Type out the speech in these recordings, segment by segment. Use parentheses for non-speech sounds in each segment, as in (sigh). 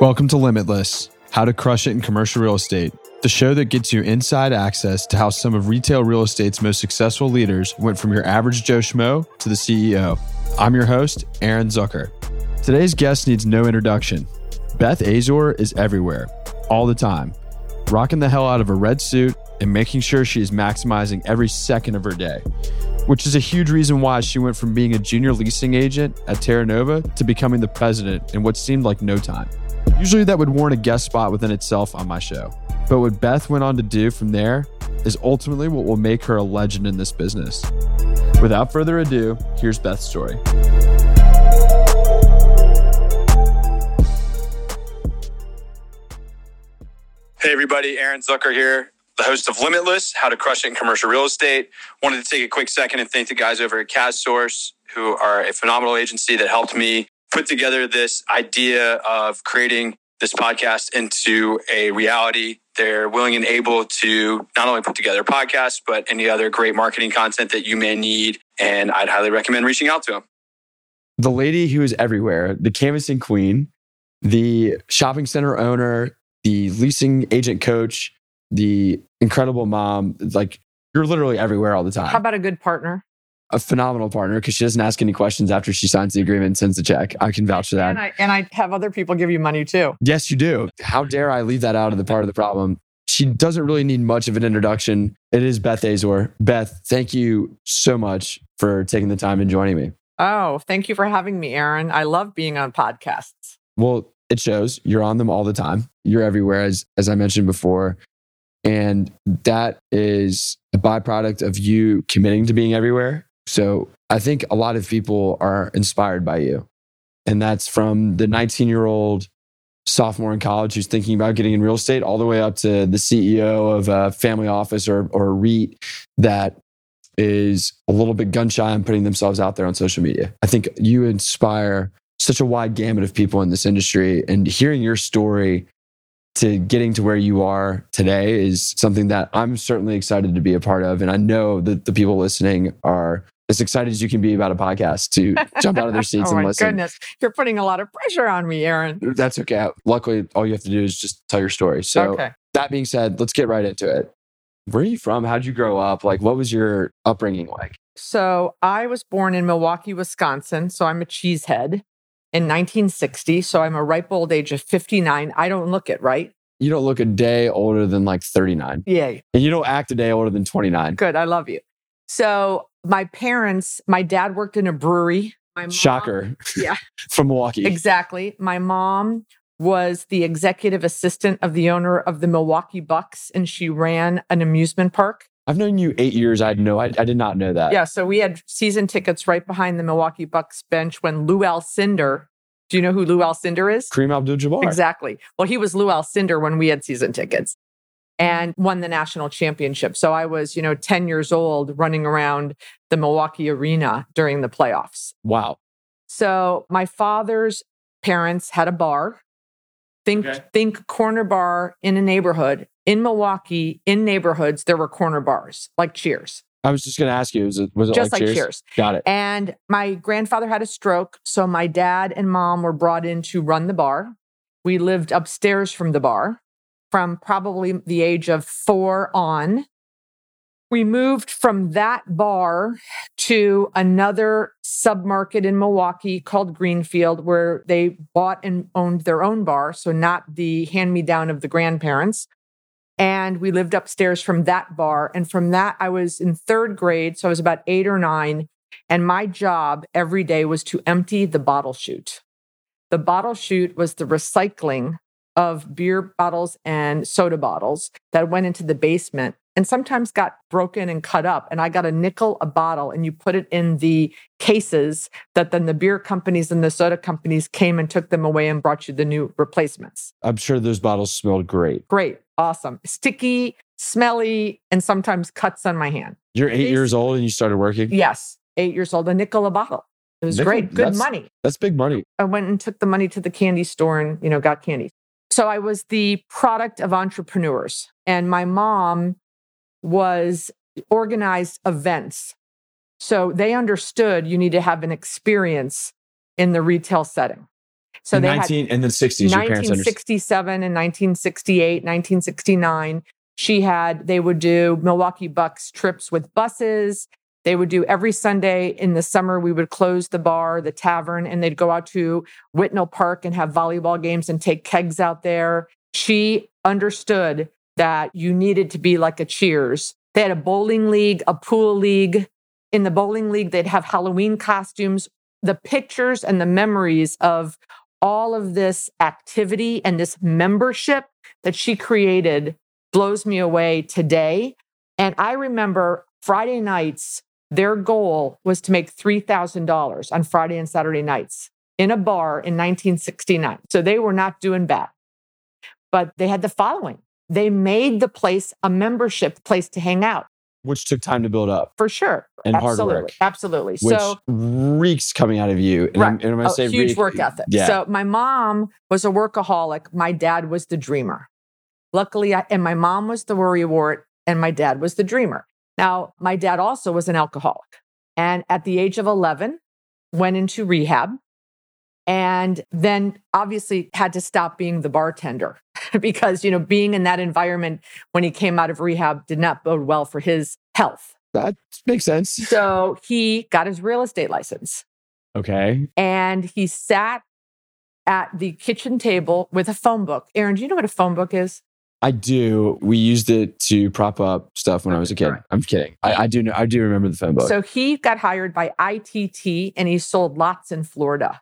Welcome to Limitless How to Crush It in Commercial Real Estate, the show that gets you inside access to how some of retail real estate's most successful leaders went from your average Joe Schmo to the CEO. I'm your host, Aaron Zucker. Today's guest needs no introduction. Beth Azor is everywhere, all the time, rocking the hell out of a red suit and making sure she is maximizing every second of her day, which is a huge reason why she went from being a junior leasing agent at Terra Nova to becoming the president in what seemed like no time. Usually that would warrant a guest spot within itself on my show. But what Beth went on to do from there is ultimately what will make her a legend in this business. Without further ado, here's Beth's story. Hey, everybody, Aaron Zucker here, the host of Limitless How to Crush It in Commercial Real Estate. Wanted to take a quick second and thank the guys over at CASSource, who are a phenomenal agency that helped me put together this idea of creating this podcast into a reality. They're willing and able to not only put together podcasts, but any other great marketing content that you may need. And I'd highly recommend reaching out to them. The lady who is everywhere, the canvassing queen, the shopping center owner, the leasing agent coach, the incredible mom, like you're literally everywhere all the time. How about a good partner? A phenomenal partner because she doesn't ask any questions after she signs the agreement and sends the check. I can vouch for that. And I, and I have other people give you money too. Yes, you do. How dare I leave that out of the part of the problem? She doesn't really need much of an introduction. It is Beth Azor. Beth, thank you so much for taking the time and joining me. Oh, thank you for having me, Aaron. I love being on podcasts. Well, it shows you're on them all the time. You're everywhere, as as I mentioned before. And that is a byproduct of you committing to being everywhere so I think a lot of people are inspired by you. And that's from the 19 year old sophomore in college who's thinking about getting in real estate all the way up to the CEO of a family office or, or a REIT that is a little bit gun shy on putting themselves out there on social media. I think you inspire such a wide gamut of people in this industry and hearing your story to getting to where you are today is something that I'm certainly excited to be a part of. And I know that the people listening are as excited as you can be about a podcast to jump out of their (laughs) seats oh and listen. my goodness. You're putting a lot of pressure on me, Aaron. Uh, that's okay. Uh, luckily, all you have to do is just tell your story. So, okay. that being said, let's get right into it. Where are you from? How'd you grow up? Like, what was your upbringing like? So, I was born in Milwaukee, Wisconsin. So, I'm a cheesehead in 1960. So, I'm a ripe old age of 59. I don't look it, right? You don't look a day older than like 39. Yay. And you don't act a day older than 29. Good. I love you. So, my parents, my dad worked in a brewery. My mom, Shocker. Yeah. (laughs) From Milwaukee. Exactly. My mom was the executive assistant of the owner of the Milwaukee Bucks, and she ran an amusement park. I've known you eight years. I know. I, I did not know that. Yeah. So we had season tickets right behind the Milwaukee Bucks bench when Lou Alcindor. Do you know who Lou Alcindor is? Kareem Abdul-Jabbar. Exactly. Well, he was Lou Alcindor when we had season tickets and won the national championship. So I was, you know, 10 years old running around the Milwaukee arena during the playoffs. Wow. So my father's parents had a bar. Think Okay. think corner bar in a neighborhood. In Milwaukee, in neighborhoods, there were corner bars like Cheers. I was just going to ask you, was it, was it Just like like Cheers? Cheers. Got it. And my grandfather had a stroke. So my dad and mom were brought in to run the bar. We lived upstairs from the bar from probably the age of four on. We moved from that bar to another submarket in Milwaukee called Greenfield, where they bought and owned their own bar. So, not the hand me down of the grandparents. And we lived upstairs from that bar. And from that, I was in third grade. So, I was about eight or nine. And my job every day was to empty the bottle chute. The bottle chute was the recycling of beer bottles and soda bottles that went into the basement and sometimes got broken and cut up. And I got a nickel a bottle, and you put it in the cases that then the beer companies and the soda companies came and took them away and brought you the new replacements. I'm sure those bottles smelled great. Great, awesome, sticky, smelly, and sometimes cuts on my hand. You're eight These- years old and you started working? Yes, eight years old, a nickel a bottle. It was Nickel- great, good that's- money. That's big money. I went and took the money to the candy store and, you know, got candy. So I was the product of entrepreneurs. And my mom was organized events. So they understood you need to have an experience in the retail setting. So in they 19 in the 60s, your parents 1967 and 1968, 1969. She had, they would do Milwaukee Bucks trips with buses. They would do every Sunday in the summer, we would close the bar, the tavern, and they'd go out to Whitnall Park and have volleyball games and take kegs out there. She understood that you needed to be like a Cheers. They had a bowling league, a pool league. In the bowling league, they'd have Halloween costumes. The pictures and the memories of all of this activity and this membership that she created blows me away today. And I remember Friday nights, their goal was to make $3,000 on Friday and Saturday nights in a bar in 1969. So they were not doing bad. But they had the following they made the place a membership place to hang out. Which took time to build up. For sure. And hard absolutely. work. Absolutely. Which so reeks coming out of you. And, Right. I'm, and when I a oh, say huge reek, work ethic. Yeah. So my mom was a workaholic. My dad was the dreamer. Luckily, I, and my mom was the worrywart, and my dad was the dreamer. Now, my dad also was an alcoholic, and at the age of eleven, went into rehab, and then obviously had to stop being the bartender (laughs) because you know being in that environment when he came out of rehab did not bode well for his health. that makes sense. So he got his real estate license Okay. and he sat at the kitchen table with a phone book. Aaron, do you know what a phone book is? I do. We used it to prop up stuff when I was a kid. Alright. I'm kidding. I, I do know. I do remember the phone book. So he got hired by ITT and he sold lots in Florida.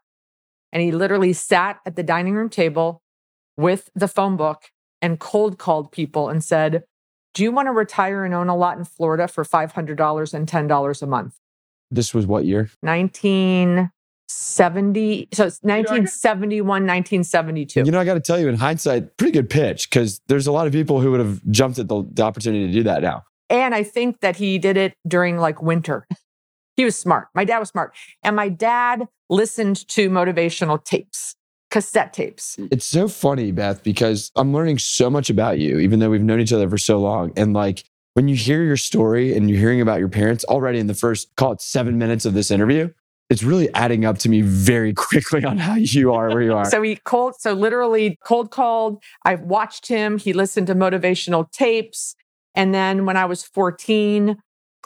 And he literally sat at the dining room table with the phone book and cold called people and said, Do you want to retire and own a lot in Florida for $500 and $10 a month? this was what year? 1970. So it's 1971, 1972. You know, I got to tell you, in hindsight, pretty good pitch because there's a lot of people who would have jumped at the, the opportunity to do that now. And I think that he did it during like winter. He was smart. My dad was smart. And my dad listened to motivational tapes, cassette tapes. It's so funny, Beth, because I'm learning so much about you, even though we've known each other for so long. And like when you hear your story and you're hearing about your parents already in the first, call it seven minutes of this interview, it's really adding up to me very (laughs) quickly on how you are where you (laughs) are. So he cold, so literally cold called. I watched him. He listened to motivational tapes. And then when I was 14,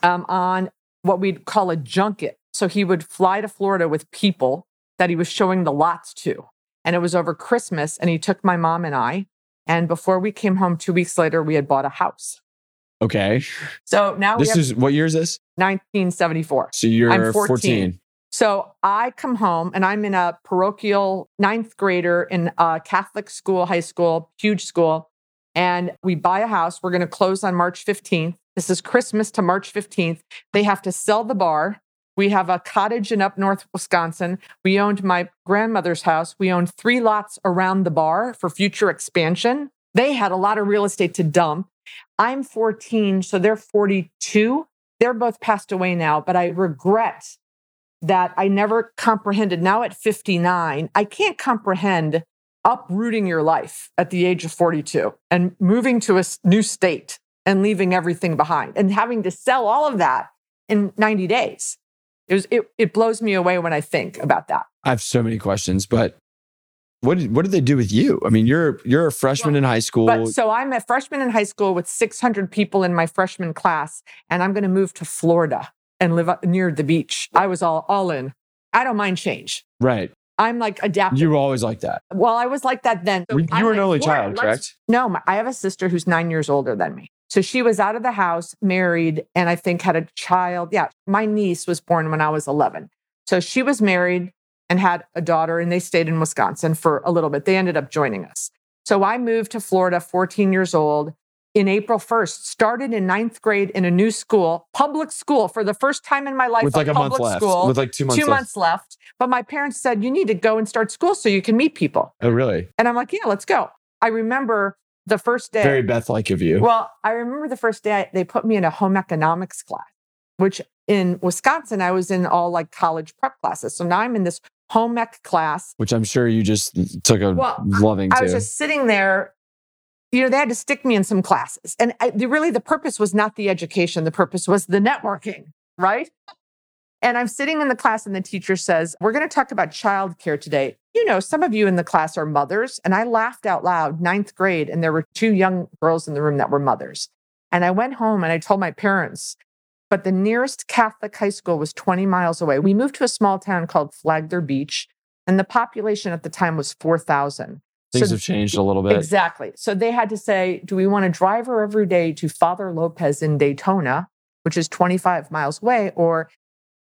um, on what we'd call a junket. So he would fly to Florida with people that he was showing the lots to. And it was over Christmas. And he took my mom and I. And before we came home two weeks later, we had bought a house. okay. So now we This have is what year is this? 1974. So you're I'm 14. 14. So I come home and I'm in a parochial ninth grader in a Catholic school, high school, huge school. And we buy a house. We're going to close on March 15th. This is Christmas to March 15th. They have to sell the bar. We have a cottage in up north Wisconsin. We owned my grandmother's house. We owned three lots around the bar for future expansion. They had a lot of real estate to dump. I'm 14, so they're 42. They're both passed away now, but I regret that I never comprehended. Now at 59, I can't comprehend uprooting your life at the age of 42 and moving to a new state and leaving everything behind and having to sell all of that in 90 days. It, was, it, it blows me away when I think about that. I have so many questions, but what did, what did they do with you? I mean, you're you're a freshman in high school. But so I'm a freshman in high school with 600 people in my freshman class, and I'm going to move to Florida and live near the beach. I was all, all in. I don't mind change. right. I'm like adaptive. You were always like that. well, I was like that then. So you I'm were an like, only child, correct? No, my, I have a sister who's nine years older than me. So she was out of the house, married, and I think had a child. Yeah, my niece was born when I was 11. So she was married and had a daughter, and they stayed in Wisconsin for a little bit. They ended up joining us. So I moved to Florida, 14 years old, in April 1st, started in ninth grade in a new school, public school for the first time in my life. With like a month public left. School, With like two months two left. months left. But my parents said, you need to go and start school so you can meet people. Oh, really? And I'm like, yeah, let's go. I remember the first day. Very Beth like of you. well, I remember the first day they put me in a home economics class, which in Wisconsin, I was in all like college prep classes. So now I'm in this home ec class. which I'm sure you just mm, took a Well, loving I was just sitting there. You know, they had to stick me in some classes. And I, the, really, the purpose was not the education, the purpose was the networking, right? And I'm sitting in the class, and the teacher says, We're going to talk about childcare today. you know, some of you in the class are mothers. And I laughed out loud, ninth grade, and there were two young girls in the room that were mothers. And I went home and I told my parents, but the nearest Catholic high school was 20 miles away. We moved to a small town called Flagler Beach, and the population at the time was 4,000. Things So- have changed a little bit. Exactly. So they had to say, do we want to drive her every day to Father Lopez in Daytona, which is 25 miles away, or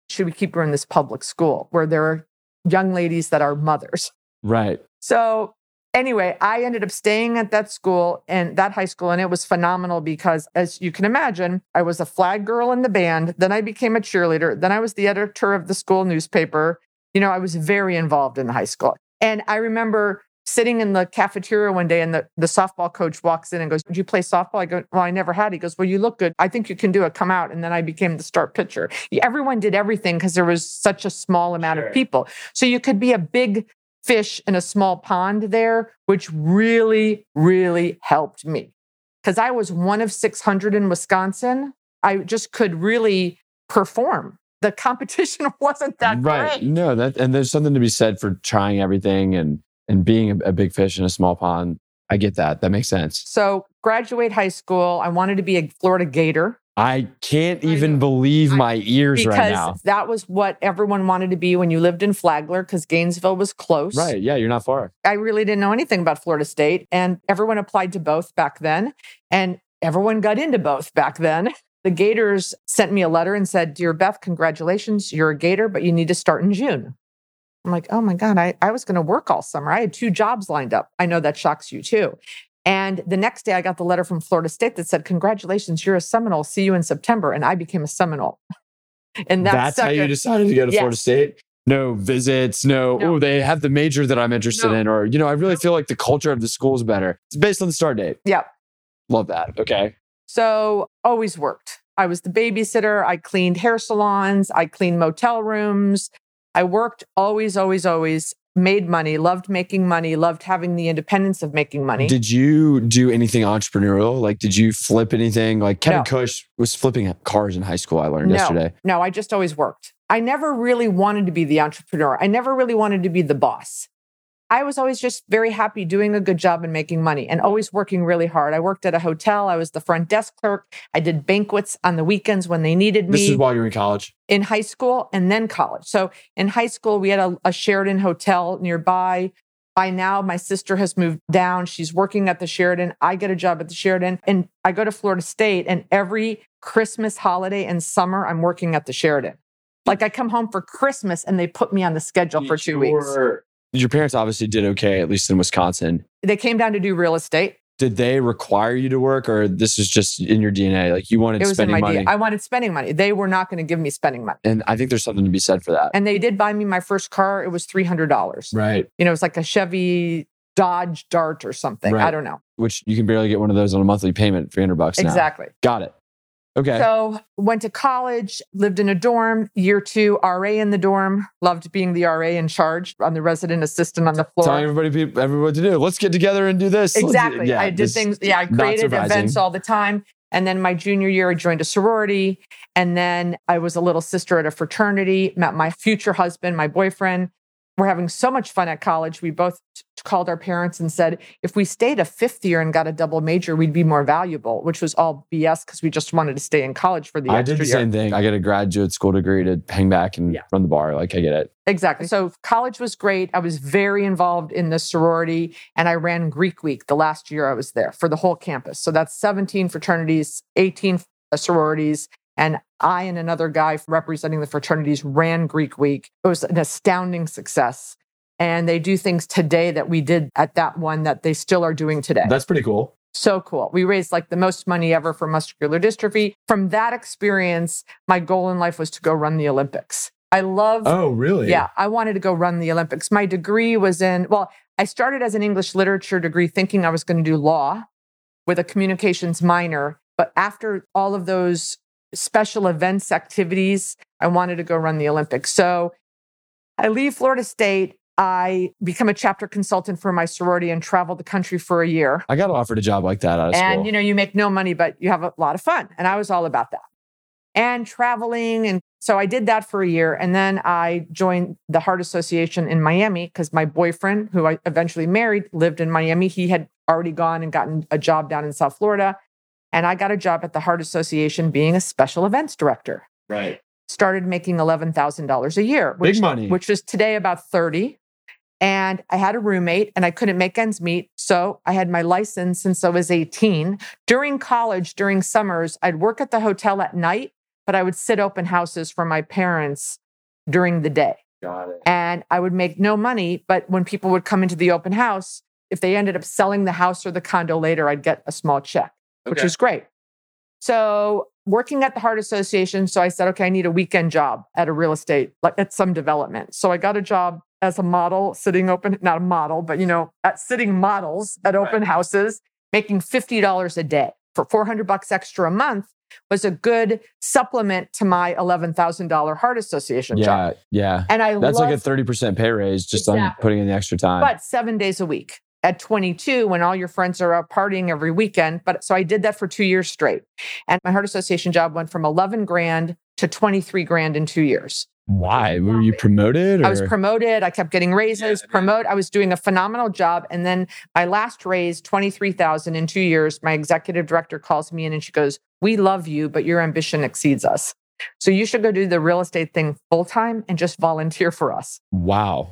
should we keep her in this public school where there are young ladies that are mothers? Right. So anyway, I ended up staying at that school and that high school, and it was phenomenal because, as you can imagine, I was a flag girl in the band. Then I became a cheerleader. Then I was the editor of the school newspaper. You know, I was very involved in the high school. And I remember sitting in the cafeteria one day and the, the softball coach walks in and goes, Did you play softball? I go, Well, I never had. He goes, Well, you look good. I think you can do it. Come out. And then I became the start pitcher. Everyone did everything because there was such a small amount Sure. of people. So you could be a big fish in a small pond there, which really, really helped me. Because I was one of 600 in Wisconsin. I just could really perform. The (laughs) competition wasn't that right. great. No, that and there's something to be said for trying everything and and being a, a big fish in a small pond. I get that. That makes sense. So, graduate high school, I wanted to be a Florida Gator I can't even believe my ears because right now. that was what everyone wanted to be when you lived in Flagler because Gainesville was close. Right. Yeah, you're not far. I really didn't know anything about Florida State, and everyone applied to both back then, and everyone got into both back then. The Gators sent me a letter and said, Dear Beth, congratulations, you're a Gator, but you need to start in June. I'm like, oh my God, I, I was going to work all summer. I had two jobs lined up. I know that shocks you too. And the next day, I got the letter from Florida State that said, Congratulations, you're a Seminole. See you in September. And I became a Seminole. (laughs) And that's, That's, how you decided to go to Yes. Florida State. No visits, no, No. oh, they have the major that I'm interested No. in, or you know, I really feel like the culture of the school is better. It's based on the start date. Yep. Love that. Okay. So always worked. I was the babysitter. I cleaned hair salons. I cleaned motel rooms. I worked always, always, always made money, loved making money, loved having the independence of making money. Did you do anything entrepreneurial? Like, did you flip anything? Like Kevin No. Cush was flipping cars in high school. I learned No. yesterday. no, I just always worked. I never really wanted to be the entrepreneur. I never really wanted to be the boss. I was always just very happy doing a good job and making money and always working really hard. I worked at a hotel. I was the front desk clerk. I did banquets on the weekends when they needed me. This is while you were in college. in high school and then college. So in high school, we had a, a Sheraton hotel nearby. By now, my sister has moved down. She's working at the Sheraton. I get a job at the Sheraton. And I go to Florida State, and every Christmas holiday and summer, I'm working at the Sheraton. Like I come home for Christmas and they put me on the schedule for two weeks. Your- parents obviously did okay, at least in Wisconsin. They came down to do real estate. Did they require you to work, or this is just in your DNA? Like you wanted It was in spending my money, deal. I wanted spending money. They were not going to give me spending money. and I think there's something to be said for that. And they did buy me my first car. It was $300. Right. You know, it was like a Chevy Dodge Dart or something. I don't know. Which you can barely get one of those on a monthly payment, three hundred bucks. Exactly. Got it. Okay. So went to college, lived in a dorm, year two, RA in the dorm, loved being the RA in charge. I'm the resident assistant on the floor. Telling everybody, everybody what to do. Let's get together and do this. Exactly. yeah, I did things. Yeah, I created events all the time. And then my junior year, I joined a sorority. And then I was a little sister at a fraternity, met my future husband, my boyfriend. We're having so much fun at college. We both called our parents and said, if we stayed a fifth year and got a double major, we'd be more valuable, which was all BS because we just wanted to stay in college for the I did the year. same thing. I got a graduate school degree to hang back and Yeah. run the bar. Like I get it. Exactly. So college was great. I was very involved in the sorority and I ran Greek week the last year I was there for the whole campus. So that's 17 fraternities, 18 sororities. And I and another guy representing the fraternities ran Greek week. It was an astounding success. And they do things today that we did at that one that they still are doing today. That's pretty cool. So cool. We raised like the most money ever for muscular dystrophy. From that experience, my goal in life was to go run the Olympics. I love Oh, really? yeah, I wanted to go run the Olympics. My degree was in, well, I started as an English literature degree thinking I was going to do law with a communications minor. But after all of those special events activities, I wanted to go run the Olympics. So I leave Florida State. I become a chapter consultant for my sorority and travel the country for a year. I got offered a job like that out of And school. you know, you make no money, but you have a lot of fun. And I was all about that. and traveling. And so I did that for a year. And then I joined the Heart Association in Miami because my boyfriend, who I eventually married, lived in Miami. He had already gone and gotten a job down in South Florida. And I got a job at the Heart Association being a special events director. Right. Started making $11,000 a year, which, Big money. which is today about 30. And I had a roommate and I couldn't make ends meet. So I had my license since I was 18. During college, during summers, I'd work at the hotel at night, but I would sit open houses for my parents during the day. Got it. And I would make no money. But when people would come into the open house, if they ended up selling the house or the condo later, I'd get a small check, which was great. So working at the Heart Association, so I said, okay, I need a weekend job at a real estate, like at some development. So I got a job as a model, sitting open, not a model, but you know, at sitting models at open houses, making $50 a day for 400 bucks extra a month was a good supplement to my $11,000 Heart Association job. Yeah. Yeah. And I That's loved like a 30% pay raise just on Exactly. putting in the extra time. but seven days a week at 22 when all your friends are out partying every weekend. But so I did that for two years straight. And my heart association job went from 11 grand to 23 grand in two years. Why? Were you promoted? Or? I was promoted. I kept getting raises, promote. I was doing a phenomenal job. And then my last raise, 23,000 in two years, my executive director calls me in and she goes, we love you, but your ambition exceeds us. So you should go do the real estate thing full time and just volunteer for us. wow.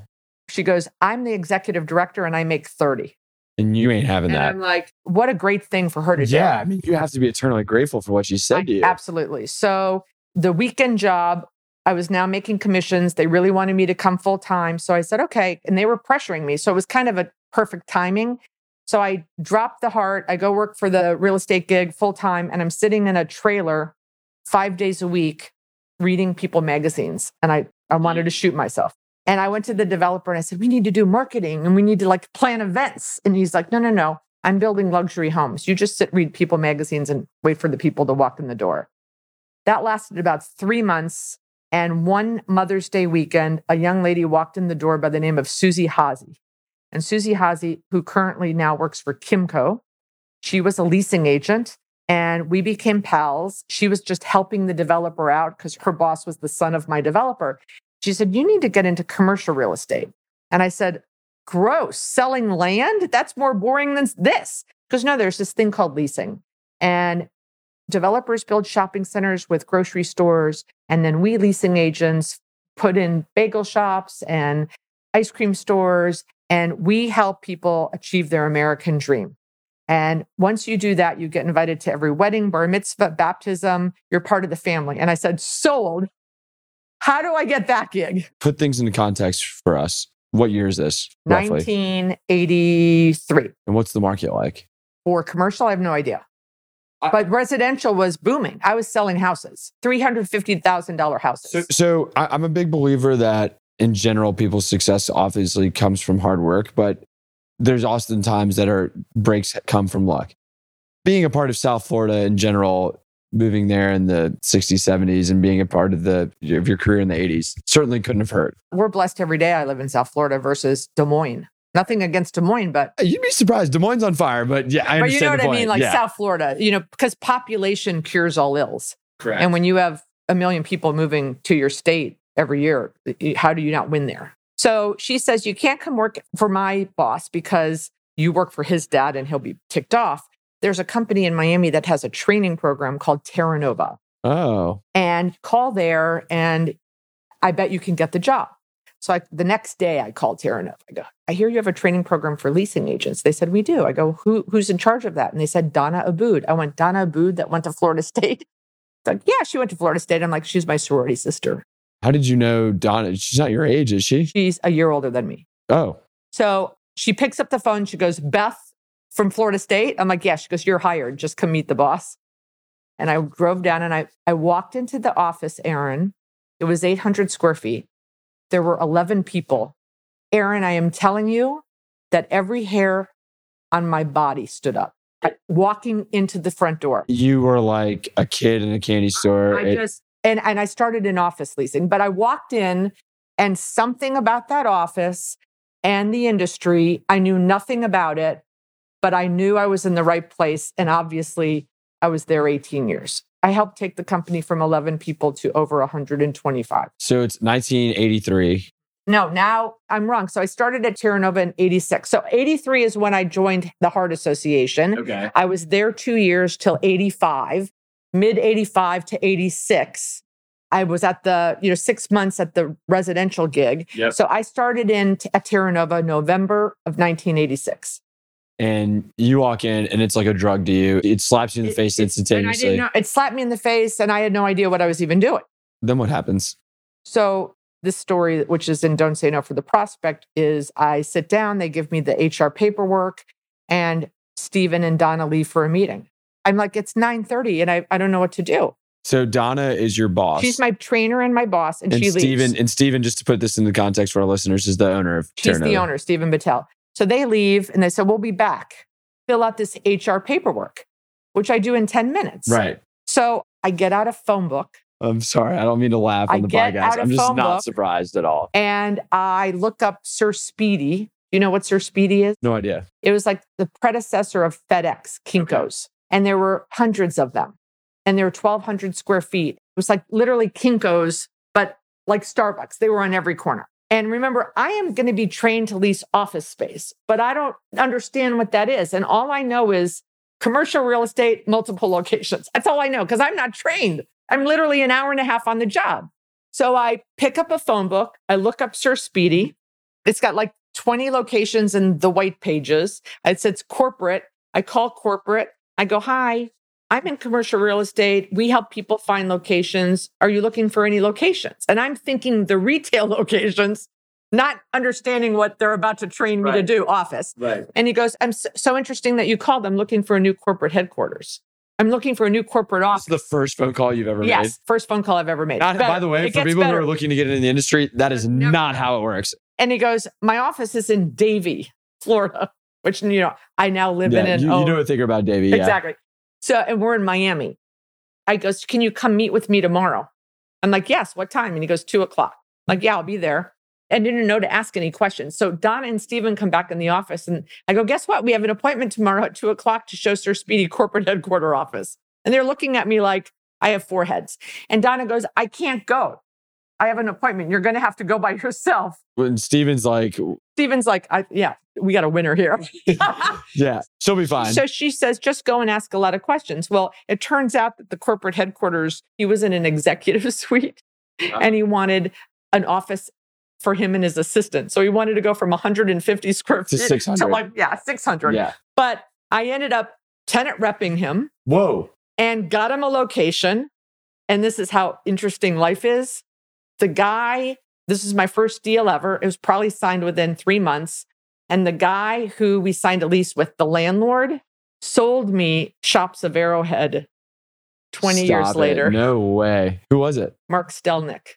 She goes, I'm the executive director and I make 30. And you ain't having And that. I'm like, what a great thing for her to do. Yeah. I mean, you have to be eternally grateful for what she said to you. Absolutely. So the weekend job, I was now making commissions. They really wanted me to come full time. So I said, okay. And they were pressuring me. So it was kind of a perfect timing. So I dropped the heart. I go work for the real estate gig full time. And I'm sitting in a trailer five days a week reading People magazines. And I, I wanted to shoot myself. And I went to the developer and I said, we need to do marketing and we need to like plan events. And he's like, no, no, no. I'm building luxury homes. You just sit, read People magazines and wait for the people to walk in the door. That lasted about three months. And one Mother's Day weekend, a young lady walked in the door by the name of Susie Hazy. And Susie Hazy, who currently now works for Kimco, she was a leasing agent and we became pals. She was just helping the developer out because her boss was the son of my developer. She said, You need to get into commercial real estate. And I said, Gross, selling land? That's more boring than this. Because no, there's this thing called leasing. And developers build shopping centers with grocery stores. And then we leasing agents put in bagel shops and ice cream stores. And we help people achieve their American dream. And once you do that, you get invited to every wedding, bar mitzvah, baptism. You're part of the family. And I said, sold. How do I get that gig? Put things into context for us. What year is this roughly? 1983. And what's the market like? For commercial, I have no idea. I- But residential was booming. I was selling houses, $350,000 houses. So, so I, I'm a big believer that in general, people's success obviously comes from hard work, but there's often times that are breaks come from luck. Being a part of South Florida in general, moving there in the 60s, 70s, and being a part of the of your career in the 80s certainly couldn't have hurt. We're blessed every day I live in South Florida versus Des Moines. Nothing against Des Moines, but uh, You'd be surprised. Des Moines on fire, but yeah, I but you know what I mean, like yeah. South Florida, you know, because population cures all ills. Correct. And when you have a million people moving to your state every year, how do you not win there? So she says, You can't come work for my boss because you work for his dad and he'll be ticked off. There's a company in Miami that has a training program called Terra Nova oh, and call there and I bet you can get the job. So I, the next day I called Terra Nova. I go, I hear you have a training program for leasing agents. They said, we do. I go, Who, who's in charge of that? And they said, Donna Abood. I went, Donna Abood that went to Florida (laughs) State. It's like, yeah, she went to Florida State. I'm like, she's my sorority sister. how did you know Donna? She's not your age, is she? She's a year older than me. Oh, So she picks up the phone. She goes, Beth from Florida State. I'm like, yeah. She goes, you're hired. Just come meet the boss. And I drove down and I, I walked into the office, Aaron. It was 800 square feet. There were 11 people. Aaron, I am telling you that every hair on my body stood up. Walking into the front door. you were like a kid in a candy store. I just and and I started in office leasing, but I walked in and something about that office and the industry, I knew nothing about it, but I knew I was in the right place and obviously I was there 18 years. I helped take the company from 11 people to over 125. So it's 1983. No, now I'm wrong. So I started at Terra Nova in 86. So 83 is when I joined the Heart Association. Okay. I was there two years till 85, mid 85 to 86. I was at the, you know, six months at the residential gig. Yep. So I started in t- at Terra Nova November of 1986. And you walk in and it's like a drug to you. It slaps you in the It- face it- And I instantaneously. didn't know, it slapped me in the face and I had no idea what I was even doing. Then what happens? So this story, which is in Don't Say No for the Prospect, is I sit down, they give me the HR paperwork, and Stephen and Donna leave for a meeting. I'm like, it's 9:30 and I, I don't know what to do. So Donna is your boss. She's my trainer and my boss, and, and she Steven, leaves. and Stephen, just to put this into context for our listeners, is the owner of She's the owner, Stephen Bittel. So they leave and they said, We'll be back. Fill out this HR paperwork, which I do in 10 minutes. Right. So I get out a phone book I'm sorry. I don't mean to laugh I on the get podcast. I'm just not surprised at all. and I look up Sir Speedy. You know what Sir Speedy is? No idea. It was like the predecessor of FedEx, Kinko's. And there were hundreds of them. And there were 1,200 square feet. It was like literally Kinko's, but like Starbucks. They were on every corner. And remember, I am going to be trained to lease office space, but I don't understand what that is. And all I know is commercial real estate, multiple locations. That's all I know because I'm not trained. I'm literally an hour and a half on the job. So I pick up a phone book. I look up Sir Speedy. It's got like 20 locations in the white pages. It says corporate. I call corporate. I go, Hi, I'm in commercial real estate. We help people find locations. Are you looking for any locations? And I'm thinking the retail (laughs) locations, not understanding what they're about to train me to do office. Right. And he goes, I'm so, so interesting that you called. I'm looking for a new corporate headquarters. I'm looking for a new corporate That's office. the first phone call you've ever made. Yes, first phone call I've ever made. Not, by the way, It for people who are looking to get into the industry, that is Never- not how it works. And he goes, My office is in Davie, Florida, (laughs) which, you know, I now live Yeah, in. And you, you know a thing about Davie. Yeah. So, and we're in Miami. I goes, Can you come meet with me tomorrow? I'm like, Yes, what time? And he goes, Two o'clock. I'm like, yeah, I'll be there. And didn't know to ask any questions. So Donna and Steven come back in the office and I go, guess what? We have an appointment tomorrow at two o'clock to show Sir Speedy corporate headquarter office. And they're looking at me like I have four heads. And Donna goes, I can't go. I have an appointment. You're going to have to go by yourself. When Steven's like, Steven's like, I, yeah, we got a winner here. (laughs) (laughs) yeah, she'll be fine. So she says, just go and ask a lot of questions. Well, it turns out that the corporate headquarters, he was in an executive (laughs) suite uh-huh. and he wanted an office for him and his assistant. So he wanted to go from 150 square feet To feet 600. like, yeah, 600. yeah. But I ended up tenant repping him Whoa. and got him a location. And this is how interesting life is. The guy, this is my first deal ever. It was probably signed within three months. And the guy who we signed a lease with, the landlord, sold me Shops of Arrowhead 20 years it. later, No way. Who was it? Mark Stelnick.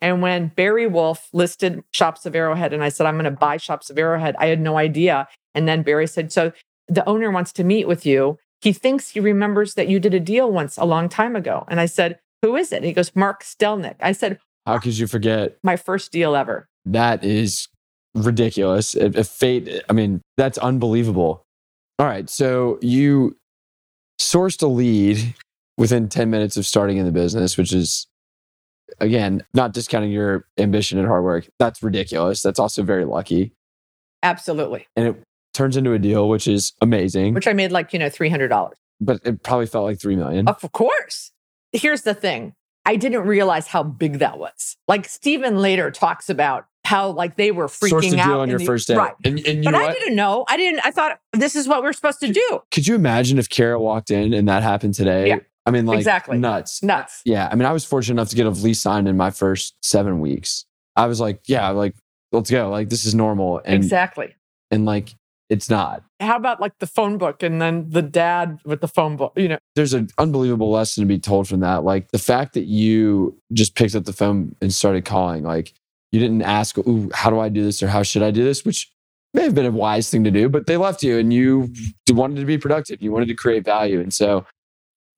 And when Barry Wolf listed Shops of Arrowhead, and I said, I'm going to buy Shops of Arrowhead, I had no idea. And then Barry said, So the owner wants to meet with you. He thinks he remembers that you did a deal once a long time ago. And I said, Who is it? And he goes, Mark Stelnick. I said, How could you forget? My first deal ever. That is ridiculous. If, if fate, I mean, that's unbelievable. All right. So you sourced a lead within 10 minutes of starting in the business, which is, again, not discounting your ambition and hard work. That's ridiculous. That's also very lucky. Absolutely. And it turns into a deal, which is amazing, Which I made like, you know, $300. but it probably felt like 3 million. Of course. Here's the thing I didn't realize how big that was. Like, Stephen later talks about how, like, they were freaking Sourced a out. deal on your the- first day. Right. And, and you But know I what? didn't know. I didn't, I thought this is what we're supposed to do. Could you imagine if Kara walked in and that happened today? Yeah. I mean, like Exactly. nuts. Nuts. Yeah. I mean, I was fortunate enough to get a lease signed in my first seven weeks. I was like, yeah, like, let's go. Like, this is normal. And, exactly. and like, it's not. How about like the phone book and then the dad with the phone book? You know, There's an unbelievable lesson to be told from that. Like, the fact that you just picked up the phone and started calling, like, you didn't ask, Ooh, how do I do this or how should I do this? Which may have been a wise thing to do, but they left you and you wanted to be productive. You wanted to create value. And so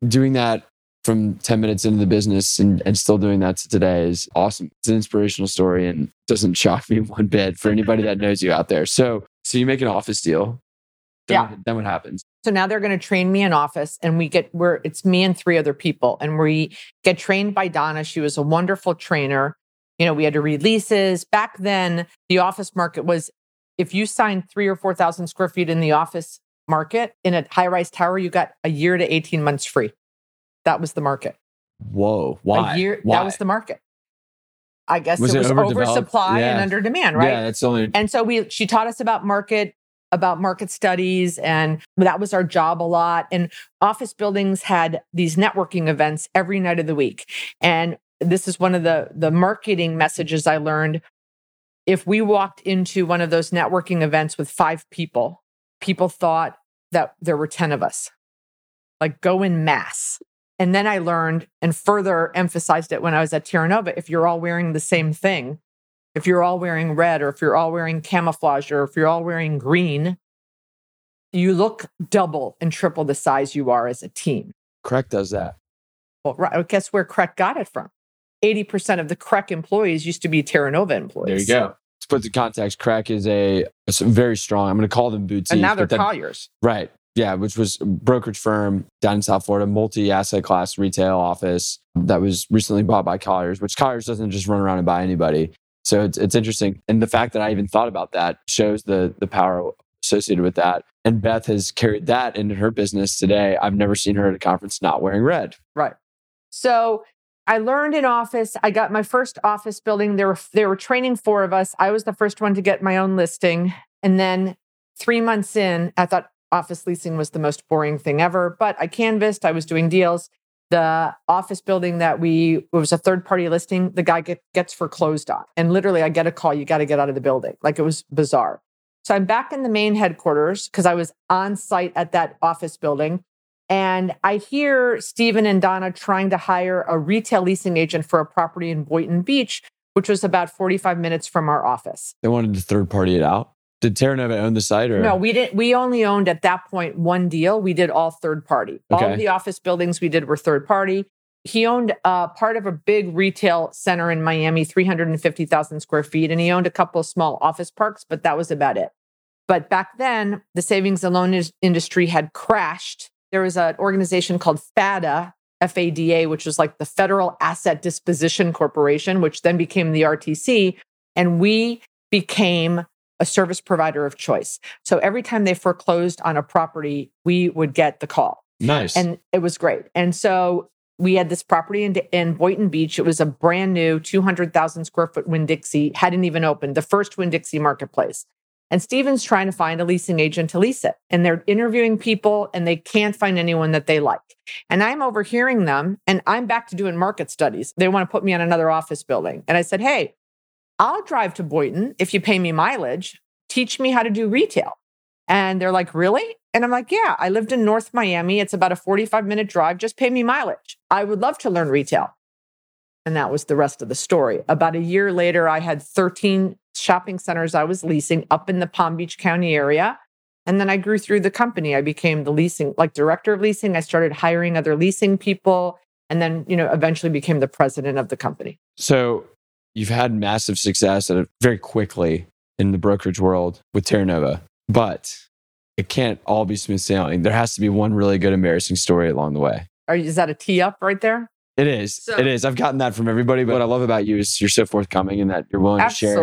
doing that from 10 minutes into the business and, and still doing that to today is awesome. It's an inspirational story and doesn't shock me (laughs) one bit for anybody that knows you out there. So, so you make an office deal. Then, Yeah. Then what happens? So now they're going to train me in office and we get where it's me and three other people and we get trained by Donna. She was a wonderful trainer. You know, we had to read leases. Back then, the office market was if you signed three or 4,000 square feet in the office market in a high rise tower, you got a year to 18 months free. That was the market. Whoa. Why? A year, Why? that was the market. I guess Was it was oversupply Yeah. and under demand, right? Yeah, that's only And so we she taught us about market about market studies and that was our job a lot and office buildings had these networking events every night of the week. And this is one of the the marketing messages I learned if we walked into one of those networking events with 5 people, people thought that there were 10 of us. Like go in mass. And then I learned and further emphasized it when I was at Terra Nova if you're all wearing the same thing, if you're all wearing red or if you're all wearing camouflage or if you're all wearing green, you look double and triple the size you are as a team. correct does that. Well, right, guess where Crec got it from? 80% of the Crec employees used to be Terra Nova employees. There you go. To put the context, Crec is a very strong. I'm going to call them boutiques. And now they're but Colliers. Right. Yeah, which was brokerage firm down in South Florida, multi asset class retail office that was recently bought by Colliers, which Colliers doesn't just run around and buy anybody. So it's, it's interesting. And the fact that I even thought about that shows the, the power associated with that. And Beth has carried that into her business today. I've never seen her at a conference not wearing red. Right. So I learned in office. I got my first office building. There were they were training four of us. I was the first one to get my own listing. And then three months in, I thought office leasing was the most boring thing ever. But I canvassed, I was doing deals. The office building that we it was a third party listing, the guy get, gets foreclosed on. And literally I get a call, you got to get out of the building. Like it was bizarre. So I'm back in the main headquarters because I was on site at that office building. And I hear Stephen and Donna trying to hire a retail leasing agent for a property in Boynton Beach, which was about 45 minutes from our office. They wanted to third party it out. Did Terra Nova own the site or? No, we didn't. We only owned at that point one deal. We did all third party. All of the office buildings we did were third party. He owned uh, part of a big retail center in Miami, 350,000 square feet, and he owned a couple of small office parks, but that was about it. But back then, the savings and loan is- industry had crashed. There was an organization called FADA, FADA, which was like the Federal Asset Disposition Corporation, which then became the RTC. And we became a service provider of choice. So every time they foreclosed on a property, we would get the call. nice. And it was great. And so we had this property in, in Boynton Beach. It was a brand new 200,000 square foot Winn Dixie, hadn't even opened, the first Winn Dixie marketplace. And Steven's trying to find a leasing agent to lease it. And they're interviewing people and they can't find anyone that they like. And I'm overhearing them and I'm back to doing market studies. They want to put me on another office building. And I said, Hey, I'll drive to Boynton if you pay me mileage. Teach me how to do retail. And they're like, Really? And I'm like, Yeah, I lived in North Miami. It's about a 45 minute drive. Just pay me mileage. I would love to learn retail. And that was the rest of the story. About a year later, I had 13 shopping centers I was leasing up in the Palm Beach County area. And then I grew through the company. I became the leasing, like director of leasing. I started hiring other leasing people and then, you know, eventually became the president of the company. So you've had massive success at a, very quickly in the brokerage world with Terra Nova, but it can't all be smooth sailing. There has to be one really good embarrassing story along the way. Are, is that a tee up right there? It is. So- it is. I've gotten that from everybody, but what I love about you is you're so forthcoming and that you're willing to share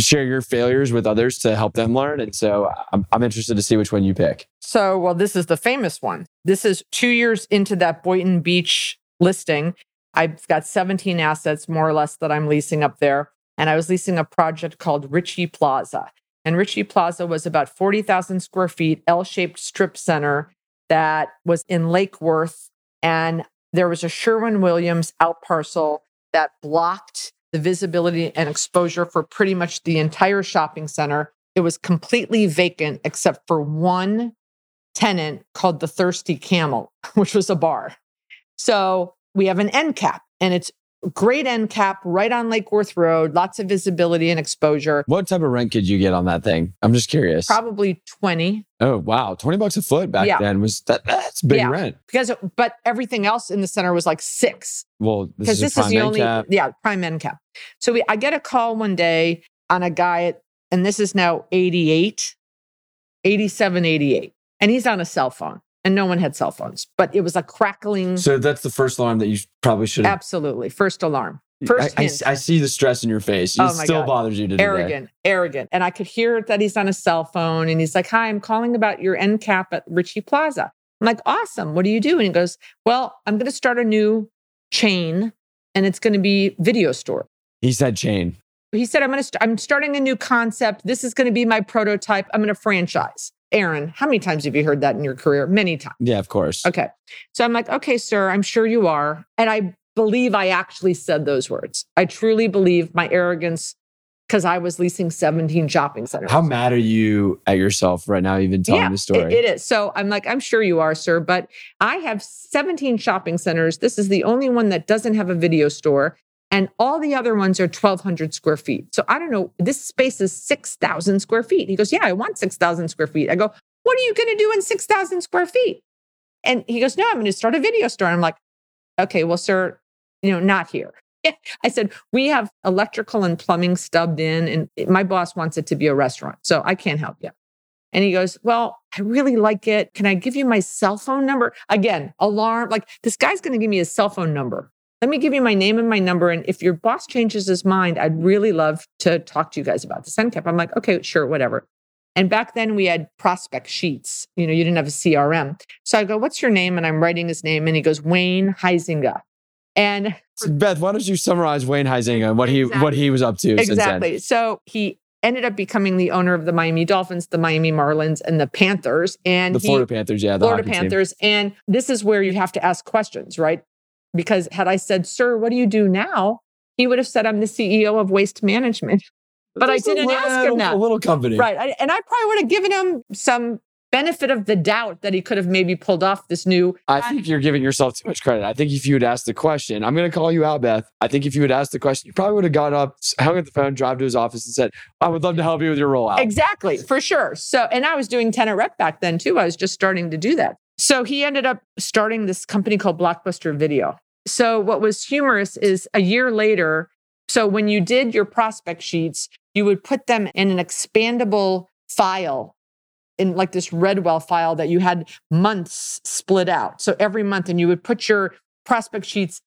share your failures with others to help them learn. And so I'm, I'm interested to see which one you pick. So, well, this is the famous one. This is two years into that Boynton Beach listing. I've got 17 assets, more or less, that I'm leasing up there. And I was leasing a project called Ritchie Plaza. And Ritchie Plaza was about 40,000 square feet, L shaped strip center that was in Lake Worth. And there was a Sherwin Williams out parcel that blocked the visibility and exposure for pretty much the entire shopping center. It was completely vacant except for one tenant called the Thirsty Camel, (laughs) which was a bar. So we have an end cap and it's great end cap right on Lake Worth Road, lots of visibility and exposure. What type of rent could you get on that thing? I'm just curious. Probably 20 Oh, wow. 20 bucks a foot back Yeah. then was that that's big Yeah. rent. because, but everything else in the center was like six. Well, this because is, a this is the only cap. yeah prime end cap. So we, I get a call one day on a guy, at, and this is now 88, 87, 88, and he's on a cell phone. And no one had cell phones, but it was a crackling. So that's the first alarm that you probably should have. Absolutely. First alarm. First I, I. I see the stress in your face. Oh it Oh still God. bothers you to today. arrogant, arrogant. And I could hear that he's on a cell phone and he's like, Hi, I'm calling about your end cap at Ritchie Plaza. I'm like, Awesome. What do you do? And he goes, Well, I'm going to start a new chain and it's going to be video store. He said chain. He said, I'm going to, st- I'm starting a new concept. This is going to be my prototype. I'm going to franchise. Aaron, how many times have you heard that in your career? Many times. Yeah, of course. Okay. So I'm like, okay, sir, I'm sure you are. And I believe I actually said those words. I truly believe my arrogance because I was leasing 17 shopping centers. How mad are you at yourself right now, even telling yeah, the story? It, it is. So I'm like, I'm sure you are, sir, but I have 17 shopping centers. This is the only one that doesn't have a video store. And all the other ones are 1,200 square feet. So I don't know, this space is 6,000 square feet. He goes, Yeah, I want 6,000 square feet. I go, What are you going to do in 6,000 square feet? And he goes, No, I'm going to start a video store. I'm like, Okay, well, sir, you know, not here. (laughs) I said, We have electrical and plumbing stubbed in, and my boss wants it to be a restaurant. So I can't help you. And he goes, Well, I really like it. Can I give you my cell phone number? Again, alarm. Like this guy's going to give me his cell phone number. Let me give you my name and my number. And if your boss changes his mind, I'd really love to talk to you guys about this NCAP. I'm like, okay, sure, whatever. And back then we had prospect sheets. You know, you didn't have a CRM. So I go, What's your name? And I'm writing his name. And he goes, Wayne Huizenga. And Beth, why don't you summarize Wayne Huizenga and what he what he was up to since then? Exactly. So he ended up becoming the owner of the Miami Dolphins, the Miami Marlins, and the Panthers. And The he, Florida Panthers, yeah, the Florida hockey team. Panthers. And this is where you have to ask questions, right? Because had I said, "Sir, what do you do now?" He would have said, "I'm the CEO of Waste Management." But I didn't ask him that. A little company, Right. I, and I probably would have given him some benefit of the doubt that he could have maybe pulled off this new. I think you're giving yourself too much credit. I think if you had asked the question, I'm going to call you out, Beth. I think if you had asked the question, you probably would have got up, hung up the phone, drive to his office, and said, "I would love to help you with your rollout." Exactly, for sure. So, and I was doing tenant rep back then too. I was just starting to do that. So he ended up starting this company called Blockbuster Video. So what was humorous is a year later, so when you did your prospect sheets, you would put them in an expandable file in like this Redweld file that you had months split out. So every month, and you would put your prospect sheets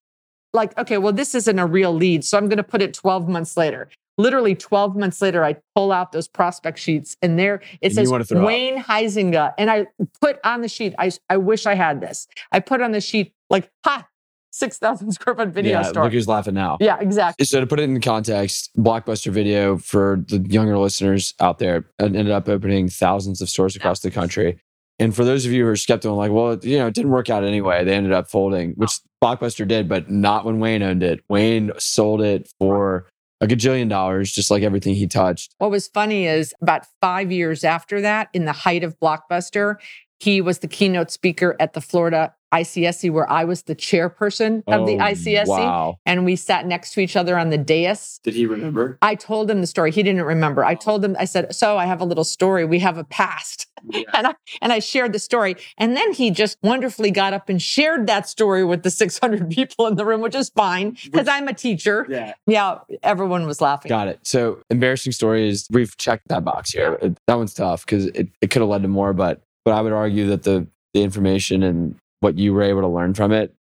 like, okay, well, this isn't a real lead. So I'm going to put it 12 months later. Literally 12 months later, I pull out those prospect sheets and there it And says wanna throw up. Wayne Huizenga. And I put on the sheet, I, I wish I had this. I put on the sheet like, ha, 6,000 (laughs) square foot video yeah, store. look who's laughing now. yeah, exactly. So to put it in context, Blockbuster Video for the younger listeners out there ended up opening thousands of stores across the country. And for those of you who are skeptical, like, well, you know, it didn't work out anyway. They ended up folding, which Blockbuster did, but not when Wayne owned it. Wayne sold it for a gajillion dollars, just like everything he touched. What was funny is about five years after that, in the height of Blockbuster, he was the keynote speaker at the Florida ICSC, where I was the chairperson of the Oh, ICSC. Wow. And we sat next to each other on the dais. Did he remember? I told him the story. He didn't remember. I told him, I said, So I have a little story. We have a past. (laughs) and, I, and I shared the story. And then he just wonderfully got up and shared that story with the (laughs) 600 people in the room, which is fine because I'm a teacher. Yeah. Yeah, everyone was laughing. Got it. So embarrassing stories. We've checked that box here. It- that one's tough because it, it could have led to more, but but I would argue that the the information and what you were able to learn from it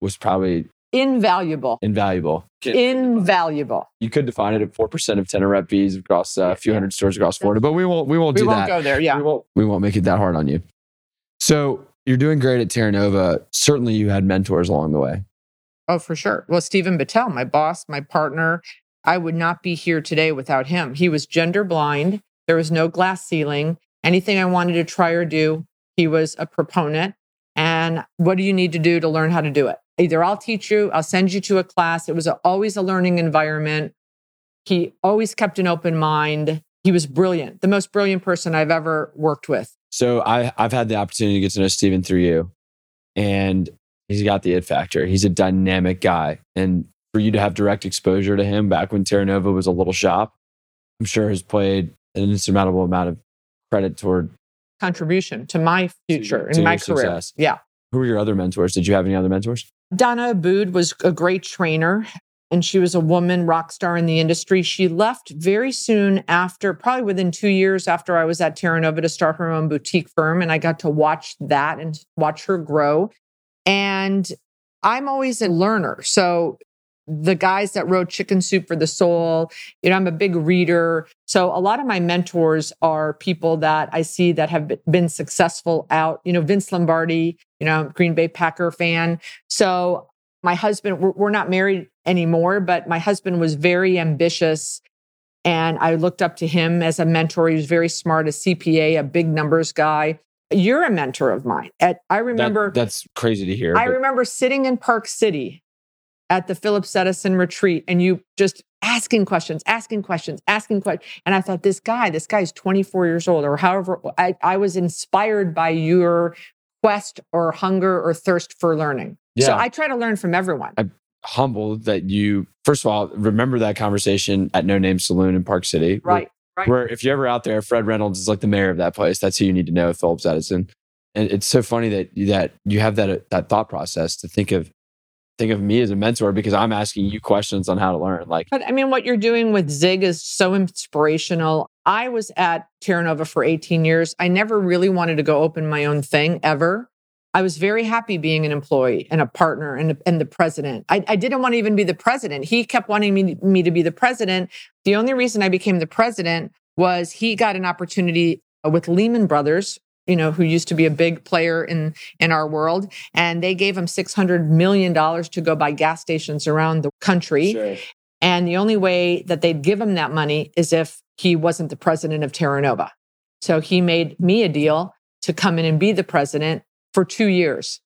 was probably Invaluable. invaluable. Invaluable. You could define it at four percent of tenant rep fees across uh, a few hundred stores across Florida, but we won't we won't do We do won't that. go there. Yeah. We won't we won't make it that hard on you. So you're doing great at Terra Nova. Certainly, you had mentors along the way. Oh, for sure. Well, Stephen Bittel, my boss, my partner, I would not be here today without him. He was gender blind. There was no glass ceiling. Anything I wanted to try or do, he was a proponent. And what do you need to do to learn how to do it? Either I'll teach you, I'll send you to a class. It was a, always a learning environment. He always kept an open mind. He was brilliant, the most brilliant person I've ever worked with. So I I've had the opportunity to get to know Stephen through you, and he's got the it factor. He's a dynamic guy, and for you to have direct exposure to him back when Terra Nova was a little shop, I'm sure has played an insurmountable amount of credit toward. Contribution to my future to and my career. success. Yeah. Who were your other mentors? Did you have any other mentors? Donna Abood was a great trainer. and she was a woman rock star in the industry. She left very soon after, probably within two years after I was at Terra Nova to start her own boutique firm. And I got to watch that and watch her grow. And I'm always a learner. So the guys that wrote Chicken Soup for the Soul, you know, I'm a big reader. So a lot of my mentors are people that I see that have been successful out, you know, Vince Lombardi, you know, Green Bay Packer fan. So my husband, we're not married anymore, but my husband was very ambitious. And I looked up to him as a mentor. He was very smart, a CPA, a big numbers guy. You're a mentor of mine. At, I remember that, that's crazy to hear. I remember sitting in Park City at the Phillips Edison retreat and you just asking questions, asking questions, asking questions. And I thought, this guy, this guy's 24 years old, or however, I, I was inspired by your quest or hunger or thirst for learning. Yeah. So I try to learn from everyone. I'm humbled that you, first of all, remember that conversation at No Name Saloon in Park City. Right. Where, right. where if you're ever out there, Fred Reynolds is like the mayor of that place. That's who you need to know, Phillips Edison. And it's so funny that that you have that uh, that thought process to think of think of me as a mentor because I'm asking you questions on how to learn. Like, but I mean, what you're doing with Zig is so inspirational. I was at Terra Nova for 18 years. I never really wanted to go open my own thing ever. I was very happy being an employee and a partner and, and the president. I, I didn't want to even be the president. He kept wanting me, me to be the president. The only reason I became the president was he got an opportunity with Lehman Brothers, you know, who used to be a big player in in our world, and they gave him six hundred million dollars to go buy gas stations around the country. Sure. And the only way that they'd give him that money is if he wasn't the president of Terra Nova. So he made me a deal to come in and be the president for two years.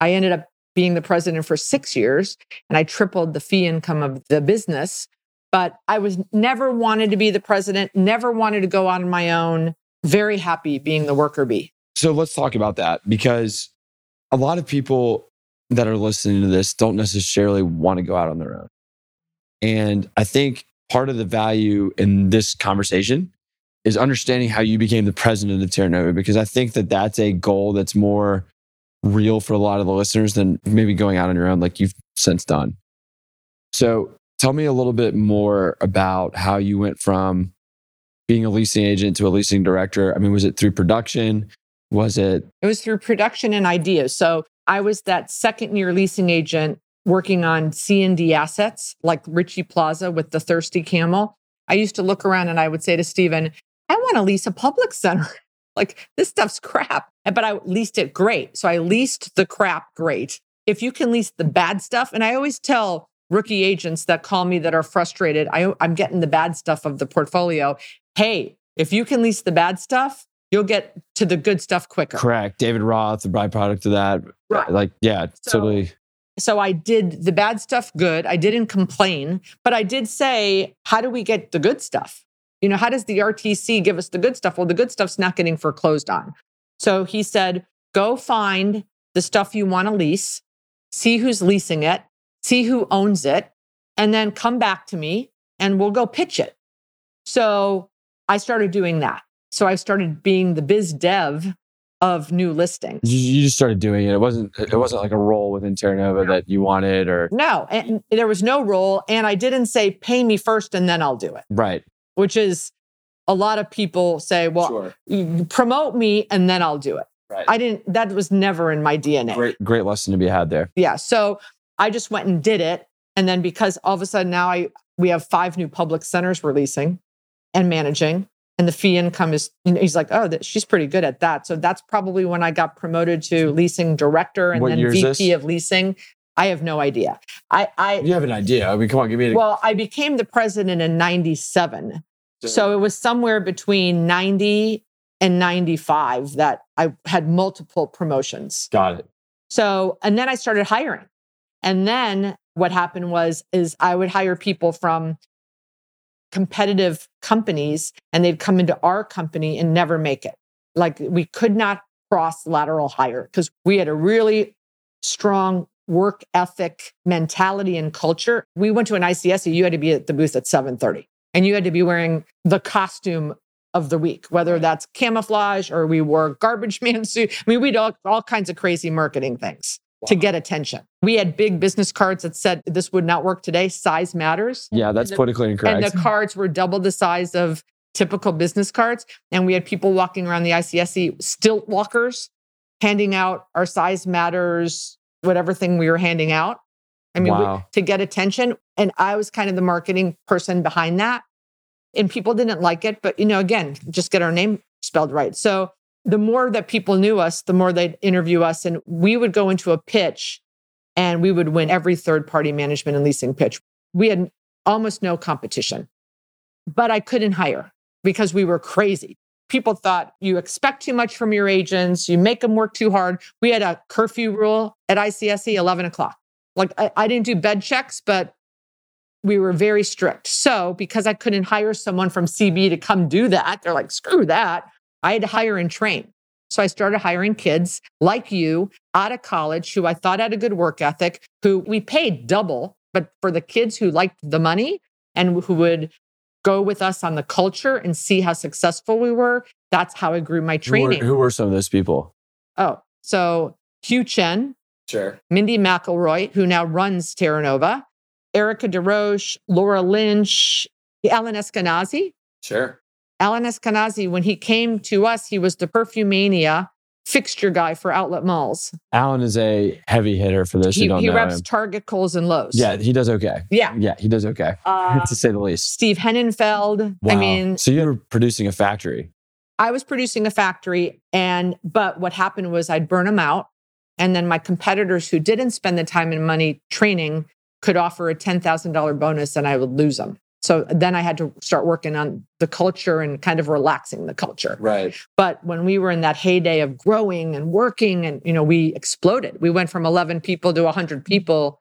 I ended up being the president for six years and I tripled the fee income of the business. But I was never wanted to be the president, never wanted to go on my own. Very happy being the worker bee. So let's talk about that because a lot of people that are listening to this don't necessarily want to go out on their own. And I think part of the value in this conversation is understanding how you became the president of Terra Nova because I think that that's a goal that's more real for a lot of the listeners than maybe going out on your own like you've since done. So tell me a little bit more about how you went from being a leasing agent to a leasing director. I mean, was it through production? Was it? It was through production and ideas. So I was that second year leasing agent working on C&D assets like Ritchie Plaza with the Thirsty Camel. I used to look around and I would say to Stephen, I want to lease a public center. (laughs) like this stuff's crap. But I leased it great. So I leased the crap great. If you can lease the bad stuff, and I always tell rookie agents that call me that are frustrated, I, I'm getting the bad stuff of the portfolio. Hey, if you can lease the bad stuff, you'll get to the good stuff quicker. Correct. David Roth, the byproduct of that. Right. Like, yeah, so, totally. So I did the bad stuff good. I didn't complain, but I did say, how do we get the good stuff? You know, how does the RTC give us the good stuff? Well, the good stuff's not getting foreclosed on. So he said, go find the stuff you want to lease, see who's leasing it, see who owns it, and then come back to me and we'll go pitch it. So I started doing that. So I started being the biz dev of new listings. You just started doing it. It wasn't it wasn't like a role within Terra Nova no. that you wanted or No, and there was no role and I didn't say pay me first and then I'll do it. Right which is a lot of people say, well, sure. promote me and then I'll do it. Right. I didn't, that was never in my DNA. Great, great lesson to be had there. Yeah. So I just went and did it. And then because all of a sudden now I, we have five new public centers releasing and managing. And the fee income is you know, he's like oh that, she's pretty good at that. So that's probably when i got promoted to leasing director and what then vp of leasing. I have no idea. I i you have an idea. I mean come on give me a- well i became the president in 97 so it was somewhere between 90 and 95 that I had multiple promotions. Got it. So, and then I started hiring. And then what happened was is I would hire people from competitive companies and they'd come into our company and never make it. Like we could not cross lateral hire because we had a really strong work ethic mentality and culture. We went to an ICSC, you had to be at the booth at 7:30 and you had to be wearing the costume of the week, whether that's camouflage or we wore garbage man (laughs) suit. I mean, we did all, all kinds of crazy marketing things. To get attention. We had big business cards that said this would not work today. Size matters. Yeah, that's the- politically incorrect. And the cards were double the size of typical business cards. And we had people walking around the ICSC, stilt walkers, handing out our size matters, whatever thing we were handing out. I mean, we- to get attention. And I was kind of the marketing person behind that. And people didn't like it. But, you know, again, just get our name spelled right. So the more that people knew us, the more they'd interview us. And we would go into a pitch and we would win every third party management and leasing pitch. We had almost no competition, but I couldn't hire because we were crazy. People thought you expect too much from your agents, you make them work too hard. We had a curfew rule at ICSC, 11 o'clock. Like I, I didn't do bed checks, but we were very strict. So because I couldn't hire someone from CB to come do that, they're like, screw that. I had to hire and train. So I started hiring kids like you out of college who I thought had a good work ethic, who we paid double, but for the kids who liked the money and who would go with us on the culture and see how successful we were, that's how I grew my Who were, training. who were some of those people? Oh, so Hugh Chen, Sure. Mindy McElroy, who now runs Terra Nova, Erica DeRoche, Laura Lynch, Ellen Eskenazi. Sure. Alan Eskenazi, when he came to us, he was the Perfumania fixture guy for outlet malls. Alan is a heavy hitter for this. He, he reps him. Target, Kohl's, and Lowe's. Yeah, he does okay. Yeah. Yeah, he does okay, (laughs) Uh, to say the least. Steve Hennenfeld. Wow. I mean, so you were producing a factory. I was producing a factory, and but what happened was I'd burn them out, and then my competitors who didn't spend the time and money training could offer a ten thousand dollar bonus, and I would lose them. So then I had to start working on the culture and kind of relaxing the culture. Right. But when we were in that heyday of growing and working, and you know, we exploded. We went from eleven people to hundred people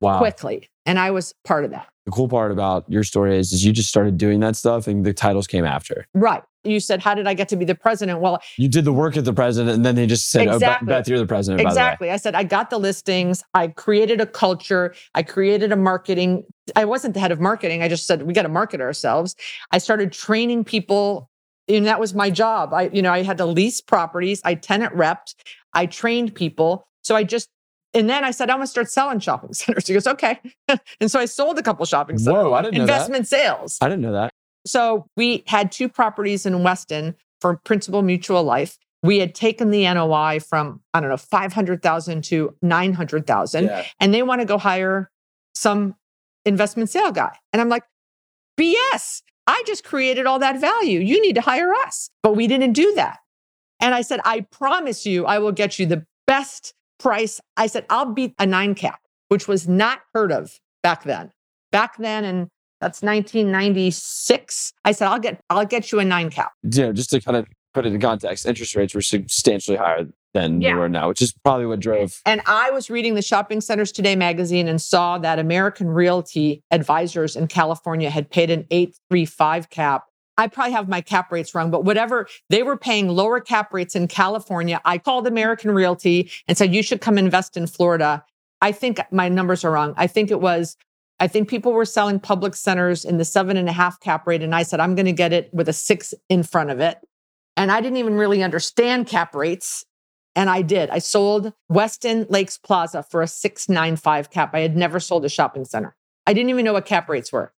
Wow. quickly, and I was part of that. The cool part about your story is, is you just started doing that stuff and the titles came after. Right. You said, "How did I get to be the president?" Well, You did the work at the president and then they just said, oh, Exactly. oh, Beth, you're the president. by the way." Exactly. I said, I got the listings. I created a culture. I created a marketing. I wasn't the head of marketing. I just said, we got to market ourselves. I started training people. And that was my job. I, you know, I had to lease properties. I tenant repped. I trained people. So I just, and then I said, I'm going to start selling shopping (laughs) centers. He goes, okay. (laughs) and so I sold a couple shopping centers. Whoa, I didn't know that. Investment sales. I didn't know that. So we had two properties in Weston for Principal Mutual Life. We had taken the NOI from, I don't know, 500,000 to 900,000 Yeah. and they want to go hire some investment sale guy. And I'm like, BS. I just created all that value. You need to hire us. But we didn't do that. And I said, I promise you, I will get you the best price. I said, I'll beat a nine cap, which was not heard of back then. Back then, and that's 1996. I said, I'll get, I'll get you a nine cap. You know, just to kind of put it in context, interest rates were substantially higher than Yeah. they are now, which is probably what drove. And I was reading the Shopping Centers Today magazine and saw that American Realty Advisors in California had paid an 835 cap. I probably have my cap rates wrong, but whatever, they were paying lower cap rates in California. I called American Realty and said, you should come invest in Florida. I think my numbers are wrong. I think it was, I think people were selling public centers in the seven and a half cap rate. And I said, I'm going to get it with a six in front of it. And I didn't even really understand cap rates. And I did. I sold Weston Lakes Plaza for a 695 cap. I had never sold a shopping center. I didn't even know what cap rates were.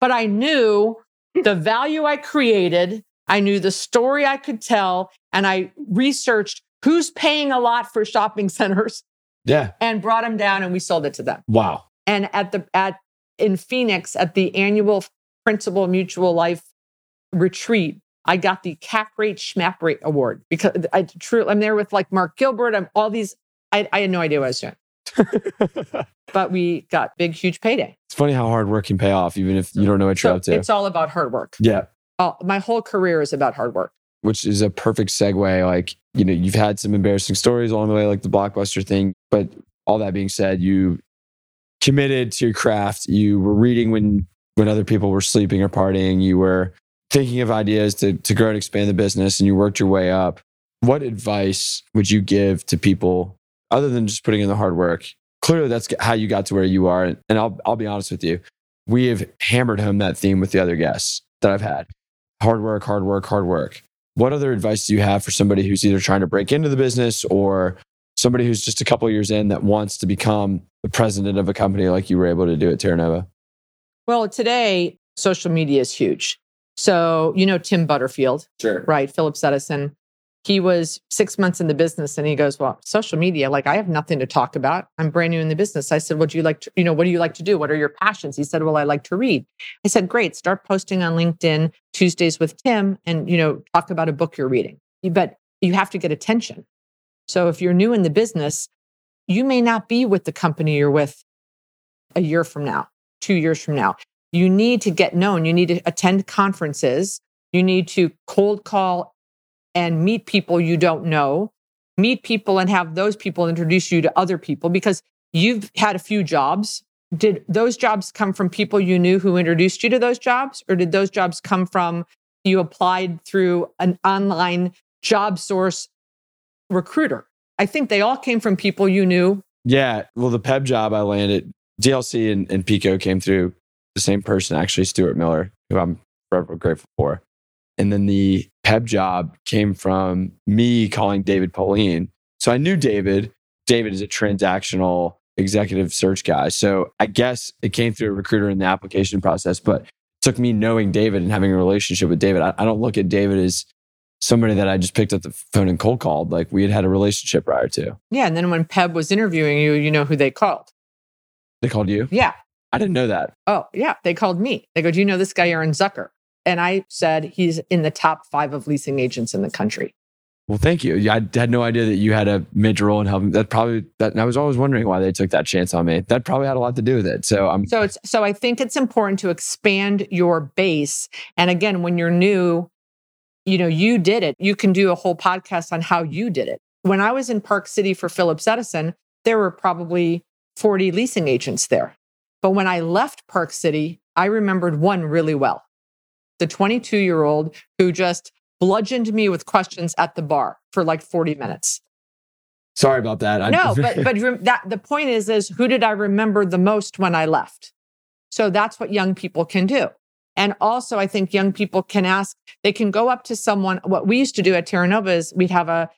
But I knew the value I created. I knew the story I could tell. And I researched who's paying a lot for shopping (laughs) centers Yeah. and brought them down and we sold it to them. Wow. And at the at in Phoenix at the annual Principal Mutual Life retreat, I got the cap rate schmap rate award because I true I'm there with like Mark Gilbert. I'm all these. I, I had no idea what I was doing, (laughs) but we got big, huge payday. It's funny how hard work can pay off, even if you don't know what you're So up to. it's all about hard work. yeah. All, my whole career is about hard work. Which is a perfect segue. Like, you know, you've had some embarrassing stories along the way, like the blockbuster thing. But all that being said, you committed to your craft. You were reading when when other people were sleeping or partying. You were thinking of ideas to to grow and expand the business and you worked your way up. What advice would you give to people other than just putting in the hard work? Clearly that's how you got to where you are. And I'll I'll be honest with you. We have hammered home that theme with the other guests that I've had. Hard work, hard work, hard work. What other advice do you have for somebody who's either trying to break into the business or somebody who's just a couple years in that wants to become the president of a company like you were able to do at Terra Nova? Well, today, social media is huge. So, you know, Tim Butterfield, Sure. right? Phillips Edison. He was six months in the business and he goes, Well, social media, like I have nothing to talk about. I'm brand new in the business. I said, What do you like to, you know, what do you like to do? What are your passions? He said, Well, I like to read. I said, Great, start posting on LinkedIn Tuesdays with Tim and, you know, talk about a book you're reading. But you have to get attention. So if you're new in the business, you may not be with the company you're with a year from now, two years from now. You need to get known. You need to attend conferences. You need to cold call and meet people you don't know, meet people and have those people introduce you to other people because you've had a few jobs. Did those jobs come from people you knew who introduced you to those jobs? Or did those jobs come from you applied through an online job source recruiter? I think they all came from people you knew. Yeah. Well, the PEB job I landed, DLC and, and Pico came through the same person, actually, Stuart Miller, who I'm forever grateful for. And then the PEB job came from me calling David Pauline. So I knew David. David is a transactional executive search guy. So I guess it came through a recruiter in the application process, but took me knowing David and having a relationship with David. I, I don't look at David as somebody that I just picked up the phone and cold called. Like we had had a relationship prior to. Yeah. And then when PEB was interviewing you, you know who they called. They called you? Yeah. I didn't know that. Oh, yeah. They called me. They go, Do you know this guy, Aaron Zucker? And I said, He's in the top five of leasing agents in the country. Well, thank you. I had no idea that you had a major role in helping. That probably that. And I was always wondering why they took that chance on me. That probably had a lot to do with it. So I'm. So it's so I think it's important to expand your base. And again, when you're new, you know, you did it. You can do a whole podcast on how you did it. When I was in Park City for Phillips Edison, there were probably 40 leasing agents there. But when I left Park City, I remembered one really well. The 22 year old who just bludgeoned me with questions at the bar for like 40 minutes. Sorry about that. I- No, but but that the point is is who did I remember the most when I left? So that's what young people can do. And also, I think young people can ask, they can go up to someone. What we used to do at Terra Nova is we'd have a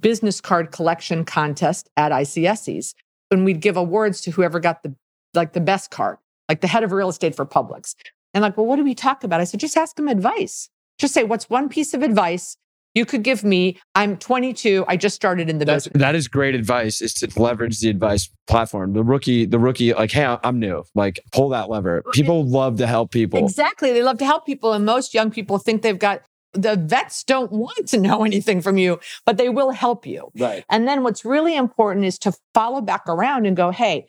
business card collection contest at ICSCs, and we'd give awards to whoever got the like the best card, like the head of real estate for Publix. And like, well, what do we talk about? I said, just ask them advice. Just say, what's one piece of advice you could give me? I'm 22. I just started in the That's, business. that is great advice. Is to leverage the advice platform. The rookie, the rookie, like, hey, I'm new. Like, pull that lever. People love to help people. Exactly. They love to help people. And most young people think they've got the vets don't want to know (laughs) anything from you, but they will help you. Right. And then what's really important is to follow back around and go, hey,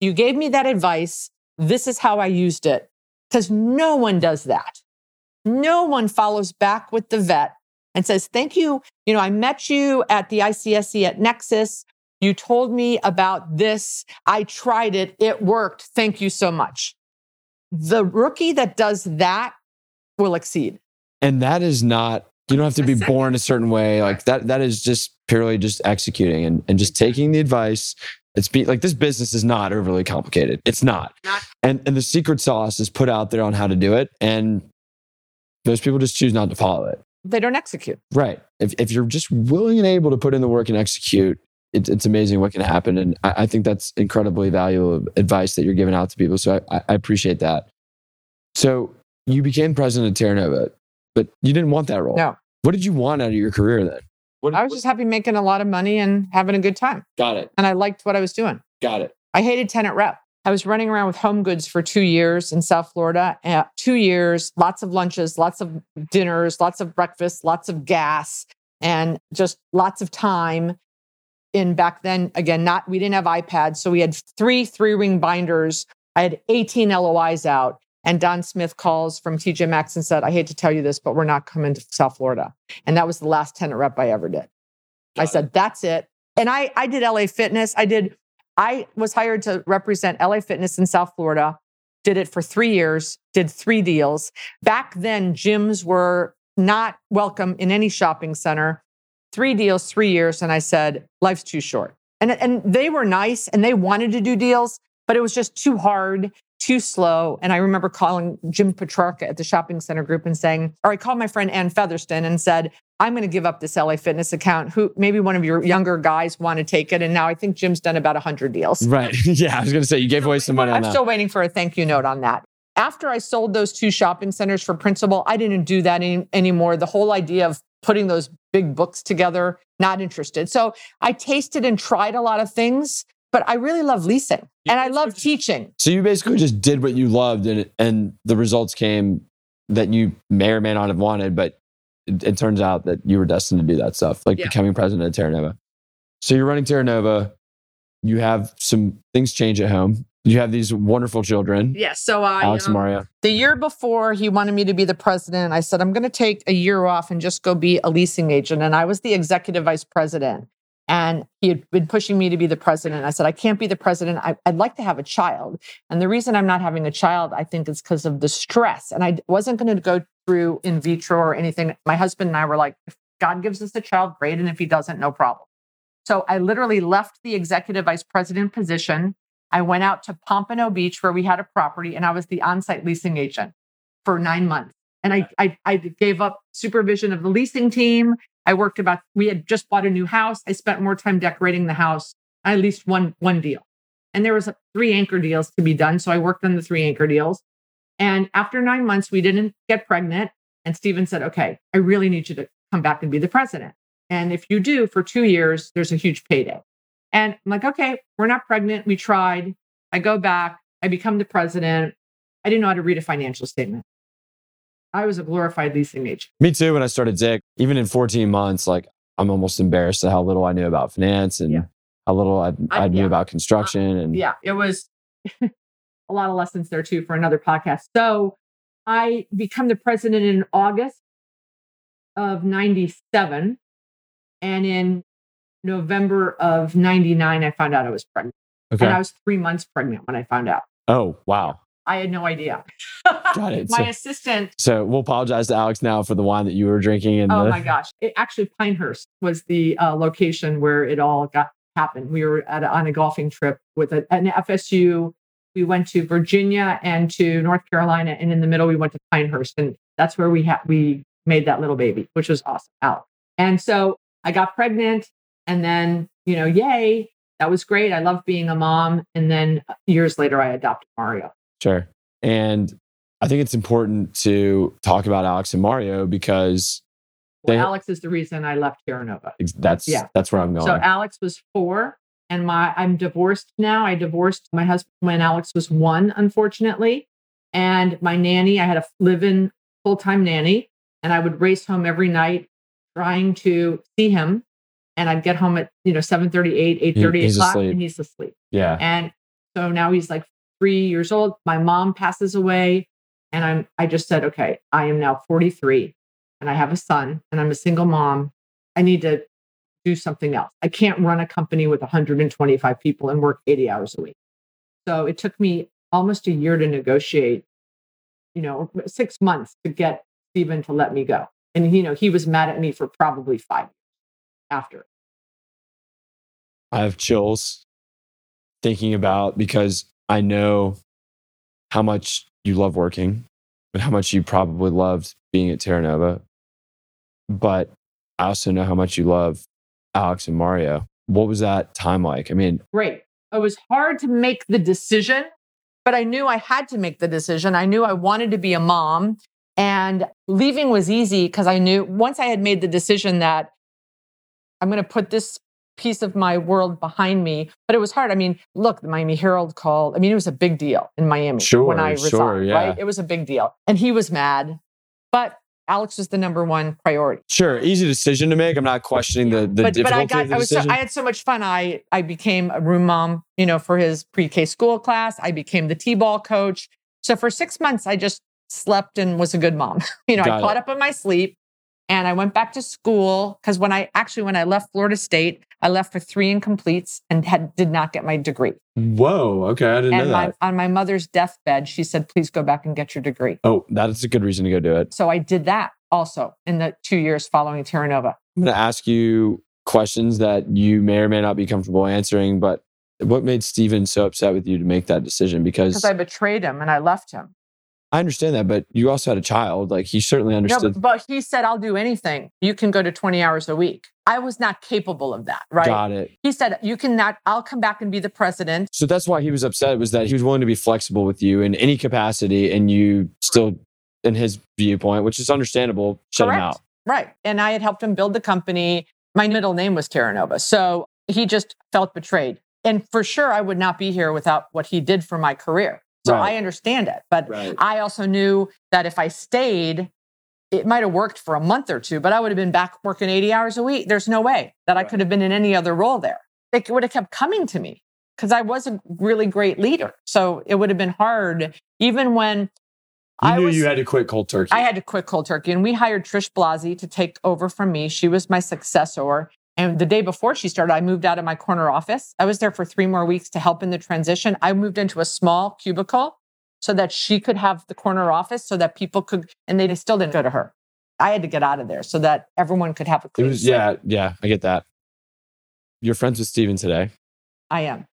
you gave me that advice. This is how I used it. Because no one does that. No one follows back with the vet and says, thank you. You know, I met you at the ICSC at Nexus. You told me about this. I tried it. It worked. Thank you so much. The rookie that does that will exceed. And that is not. You don't have to be (laughs) born a certain way. Like that. That is just purely just executing and, and just taking the advice. It's be like this business is not overly complicated. It's not. Not- And and the secret sauce is put out there on how to do it. And most people just choose not to follow it. They don't execute. Right. If, if you're just willing and able to put in the work and execute, it, it's amazing what can happen. And I, I think that's incredibly valuable advice that you're giving out to people. So I, I appreciate that. So you became president of Terra Nova, but you didn't want that role. No. What did you want out of your career then? What, I was just happy making a lot of money and having a good time. got it. And I liked what I was doing. Got it. I hated tenant rep. I was running around with home goods for two years in South Florida. Uh, two years, lots of lunches, lots of dinners, lots of breakfast, lots of gas, and just lots of time. In back then, again, not we didn't have iPads, so we had three three ring binders. I had 18 LOIs out, and Don Smith calls from TJ Maxx and said, "I hate to tell you this, but we're not coming to South Florida." And that was the last tenant rep I ever did. I Got said, "That's it." And I I did LA Fitness. I did I was hired to represent LA Fitness in South Florida, did it for three years, did three deals. Back then, gyms were not welcome in any shopping center. Three deals, three years. And I said, life's too short. And, and they were nice and they wanted to do deals, but it was just too hard too slow. And I remember calling Jim Petrarca at the shopping center group and saying, or I called my friend Ann Featherston and said, I'm going to give up this LA Fitness account. Who maybe one of your younger guys want to take it. And now I think Jim's done about 100 deals. Right. (laughs) yeah. I was going to say, you gave away some money I'm that. still waiting for a thank you note on that. After I sold those two shopping centers for principal, I didn't do that any, anymore. The whole idea of putting those big books together, not interested. So I tasted and tried a lot of things, but I really love leasing and I love teaching. So you basically just did what you loved and and the results came that you may or may not have wanted, but it, it turns out that you were destined to do that stuff, like Yeah. becoming president of Terra Nova. So you're running Terra Nova. You have some things change at home. You have these wonderful children, Yes. So I, Alex and um, Mario. the year before he wanted me to be the president, I said, I'm going to take a year off and just go be a leasing agent. And I was the executive vice president. And he had been pushing me to be the president. I said, I can't be the president. I, I'd like to have a child. And the reason I'm not having a child, I think, is because of the stress. And I wasn't going to go through in vitro or anything. My husband and I were like, if God gives us a child, great. And if he doesn't, no problem. So I literally left the executive vice president position. I went out to Pompano Beach where we had a property and I was the on-site leasing agent for nine months. And I, I, I gave up supervision of the leasing team. I worked about, we had just bought a new house. I spent more time decorating the house. I leased one, one deal. And there was three anchor deals to be done. So I worked on the three anchor deals. And after nine months, we didn't get pregnant. And Steven said, okay, I really need you to come back and be the president. And if you do for two years, there's a huge payday. And I'm like, okay, we're not pregnant. We tried. I go back. I become the president. I didn't know how to read a financial statement. I was a glorified leasing agent. Me too. When I started Dick, even in 14 months, like I'm almost embarrassed at how little I knew about finance and Yeah. how little I, I, I- knew yeah. about construction. Uh-huh. And Yeah, it was (laughs) a lot of lessons there too for another podcast. So I become the president in August of 97. And in November of 99, I found out I was pregnant. okay. And I was three months pregnant when I found out. oh, wow. I had no idea. Got it. (laughs) My So- assistant So we'll apologize to Alex now for the wine that you were drinking. And Oh the, my gosh! It actually Pinehurst was the uh, location where it all got happened. We were at a, on a golfing trip with a, an FSU. We went to Virginia and to North Carolina, and in the middle we went to Pinehurst, and that's where we had we made that little baby, which was awesome. Out. And so I got pregnant, and then you know, yay, that was great. I love being a mom. And then years later, I adopted Mario. Sure. And I think it's important to talk about Alex and Mario because Well, They- Alex is the reason I left Terra Nova. that's Yeah. that's where I'm going. So Alex was four, and my I'm divorced now. I divorced my husband when Alex was one, unfortunately. And my nanny, I had a live-in full-time nanny, and I would race home every night trying to see him. And I'd get home at you know 7:30, 8, 8 30 o'clock, asleep. and he's asleep. yeah. And so now he's like three years old. My mom passes away, and I'm I just said, okay, I am now 43, and I have a son, and I'm a single mom. I need to do something else. I can't run a company with 125 people and work 80 hours a week. So it took me almost a year to negotiate, you know, six months to get Stephen to let me go. And you know, he was mad at me for probably five after. I have chills thinking about because I know how much you love working and how much you probably loved being at Terra Nova. But I also know how much you love Alex and Mario. What was that time like? I mean, great. It was hard to make the decision, but I knew I had to make the decision. I knew I wanted to be a mom, and leaving was easy because I knew once I had made the decision that I'm going to put this piece of my world behind me. But it was hard. I mean, look, the Miami Herald called. I mean, it was a big deal in Miami Sure, when I resigned, sure, yeah. right? It was a big deal. And he was mad, but Alex was the number one priority. sure, easy decision to make. I'm not questioning the, the but, but I got of the I was so. I had so much fun. I I became a room mom, you know, for his pre-K school class. I became the T-ball coach. So for six months, I just slept and was a good mom. (laughs) you know, Got I it. caught up on my sleep and I went back to school because when I actually when I left Florida State, I left for three incompletes and had did not get my degree. Whoa, okay, I didn't And know my, that. on my mother's deathbed, she said, "Please go back and get your degree." Oh, that is a good reason to go do it. So I did that also in the two years following Terra Nova. I'm going to ask you questions that you may or may not be comfortable answering, but What made Steven so upset with you to make that decision? Because Because I betrayed him and I left him. I understand that, but you also had a child. Like he certainly understood. but, but he said, I'll do anything. You can go to 20 hours a week. I was not capable of that, right? Got it. He said, You cannot, I'll come back and be the president. So that's why he was upset was that he was willing to be flexible with you in any capacity, and you still, in his viewpoint, which is understandable, shut him out. Right. And I had helped him build the company. My middle name was Terranova. So he just felt betrayed. And for sure, I would not be here without what he did for my career. So Right. I understand it. But Right. I also knew that if I stayed, it might have worked for a month or two, but I would have been back working 80 hours a week. There's no way that I could have been in any other role there. It would have kept coming to me because I was a really great leader. So it would have been hard, even when You I knew was. you had to quit cold turkey. I had to quit cold turkey, and we hired Trish Blasi to take over from me. She was my successor. And the day before she started, I moved out of my corner office. I was there for three more weeks to help in the transition. I moved into a small cubicle so that she could have the corner office so that people could, and they still didn't go to her. I had to get out of there so that everyone could have a it was yeah, yeah. I get that. You're friends with Steven today. I am.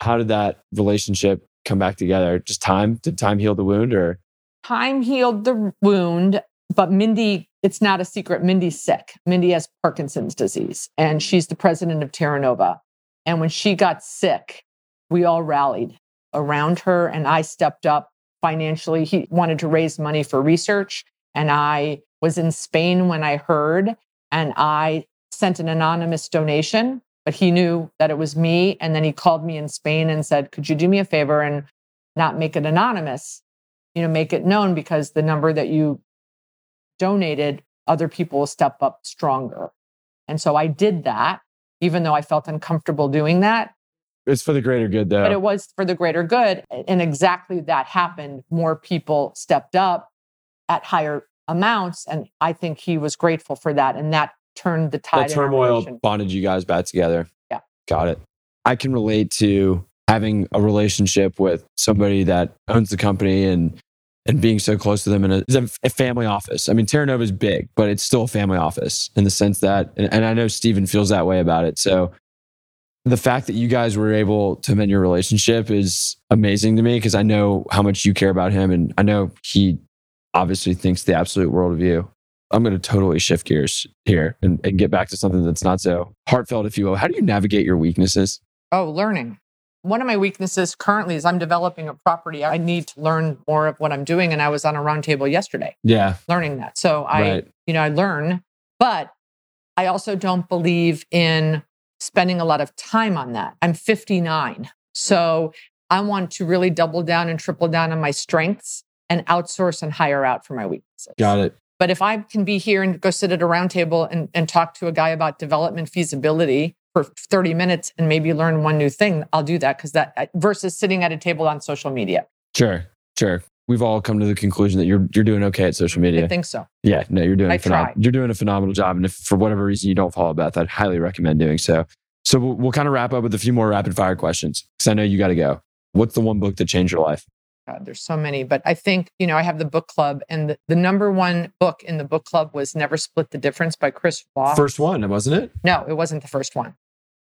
How did that relationship come back together? Just time? Did time heal the wound, or Time healed the wound, but Mindy, it's not a secret. Mindy's sick. Mindy has Parkinson's disease, and she's the president of Terra Nova. And when she got sick, we all rallied around her, and I stepped up financially. He wanted to raise money for research, and I was in Spain when I heard, and I sent an anonymous donation, but he knew that it was me. And then he called me in Spain and said, Could you do me a favor and not make it anonymous? you know make it known because the number that you donated other people will step up stronger and so i did that even though i felt uncomfortable doing that it's for the greater good, though? but it was for the greater good and exactly that happened more people stepped up at higher amounts and i think he was grateful for that and that turned the tide that our turmoil bonded you guys back together. Yeah. Got it. I can relate to having a relationship with somebody that owns the company and and being so close to them in a, a, family office. I mean, Terra Nova is big, but it's still a family office in the sense that, and, and I know Steven feels that way about it. So the fact that you guys were able to mend your relationship is amazing to me because I know how much you care about him and I know he obviously thinks the absolute world of you. I'm going to totally shift gears here and, and get back to something that's not so heartfelt, if you will. How do you navigate your weaknesses? oh learning one of my weaknesses currently is i'm developing a property i need to learn more of what i'm doing and i was on a roundtable yesterday Yeah. learning that. So I, Right. you know, I learn, but I also don't believe in spending a lot of time on that. I'm 59. So I want to really double down and triple down on my strengths and outsource and hire out for my weaknesses. Got it. But if I can be here and go sit at a roundtable and, and talk to a guy about development feasibility for 30 minutes and maybe learn one new thing, I'll do that because that versus sitting at a table on social media. Sure. Sure. We've all come to the conclusion that you're you're doing okay at social media. I think so. Yeah, no, you're doing I a phenom- try. you're doing a phenomenal job. And if for whatever reason you don't follow Beth, I'd highly recommend doing so. So we'll, we'll kind of wrap up with a few more rapid fire questions because I know you got to go. What's the one book that changed your life? God, there's so many, but I think, you know, I have the book club and the, the number one book in the book club was Never Split the Difference by Chris Voss. First one, wasn't it? no, it wasn't the first one.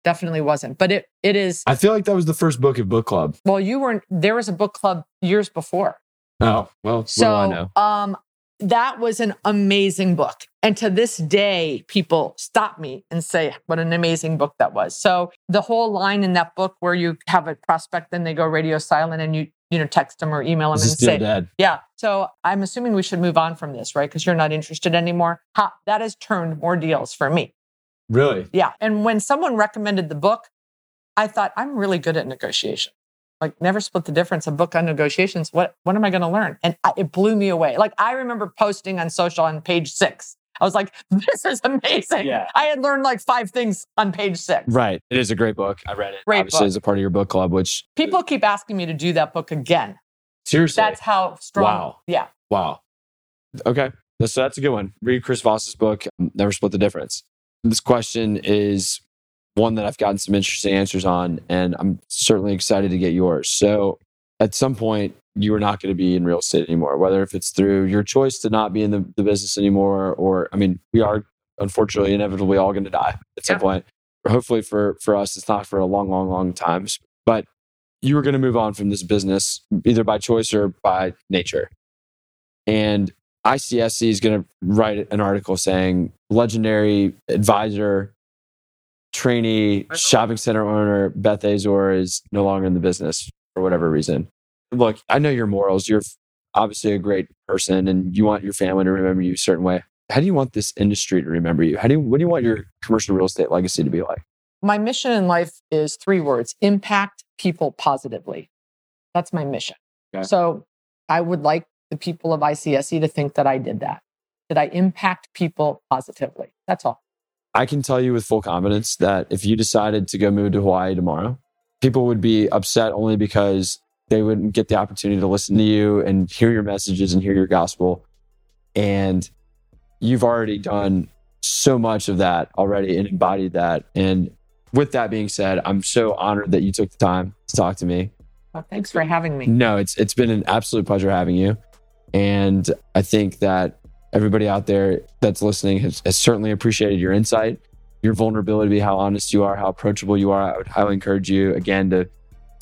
Definitely wasn't. But it it is I feel like that was the first book of book club. well, you weren't there was a book club years before. Oh, well, So what do I know? um that was an amazing book. And to this day, people stop me and say what an amazing book that was. So the whole line in that book where you have a prospect, then they go radio silent and you, you know, text them or email them and say, dead. Yeah. So I'm assuming we should move on from this, right? Because you're not interested anymore. Ha, that has turned more deals for me. Really? Yeah. And when someone recommended the book, I thought I'm really good at negotiation. Like never split the difference. A book on negotiations. What what am I going to learn? And I, it blew me away. Like I remember posting on social on page six. I was like, (laughs) this is amazing. Yeah. I had learned like five things on page six. Right. It is a great book. I read it. Great obviously book. as a part of your book club, which People keep asking me to do that book again. seriously. That's how strong. Wow. Yeah. Wow. Okay. So that's a good one. Read Chris Voss's book, Never Split the Difference. This question is one that I've gotten some interesting answers on, and I'm certainly excited to get yours. So at some point, you are not going to be in real estate anymore, whether if it's through your choice to not be in the, the business anymore, or I mean, we are unfortunately inevitably all going to die at some Yeah. point. hopefully for for us, it's not for a long, long, long time. But you were going to move on from this business either by choice or by nature. And ICSC is going to write an article saying legendary advisor, trainee, shopping center owner Beth Azor is no longer in the business for whatever reason. Look, I know your morals. You're obviously a great person and you want your family to remember you a certain way. How do you want this industry to remember you? How do you, what do you want your commercial real estate legacy to be like? My mission in life is three words impact people positively. That's my mission. Okay. So I would like the people of ICSC to think that I did that. Did I impact people positively? That's all. I can tell you with full confidence that if you decided to go move to Hawaii tomorrow, people would be upset only because they wouldn't get the opportunity to listen to you and hear your messages and hear your gospel. And you've already done so much of that already and embodied that. And with that being said, I'm so honored that you took the time to talk to me. Well, thanks for having me. No, it's it's been an absolute pleasure having you. And I think that everybody out there that's listening has, has certainly appreciated your insight, your vulnerability, how honest you are, how approachable you are. I would highly encourage you again to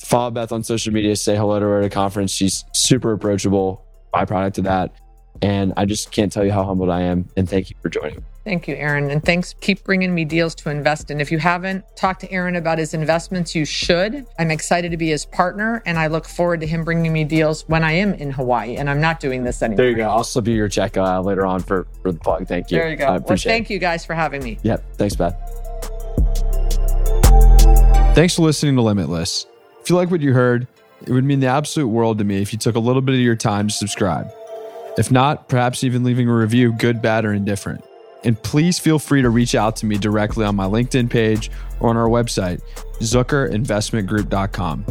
follow Beth on social media, say hello to her at a conference. She's super approachable, byproduct of that. And I just can't tell you how humbled I am. And thank you for joining. Thank you, Aaron. And thanks. Keep bringing me deals to invest in. If you haven't talked to Aaron about his investments, you should. I'm excited to be his partner and I look forward to him bringing me deals when I am in Hawaii and I'm not doing this anymore. There you go. I'll slip you your check uh, later on for, for the plug. Thank you. There you go. I appreciate well, thank it. you guys for having me. Yep. Thanks, Beth. Thanks for listening to Limitless. If you like what you heard, it would mean the absolute world to me if you took a little bit of your time to subscribe. If not, perhaps even leaving a review, good, bad, or indifferent. And please feel free to reach out to me directly on my LinkedIn page or on our website, zuckerinvestmentgroup.com.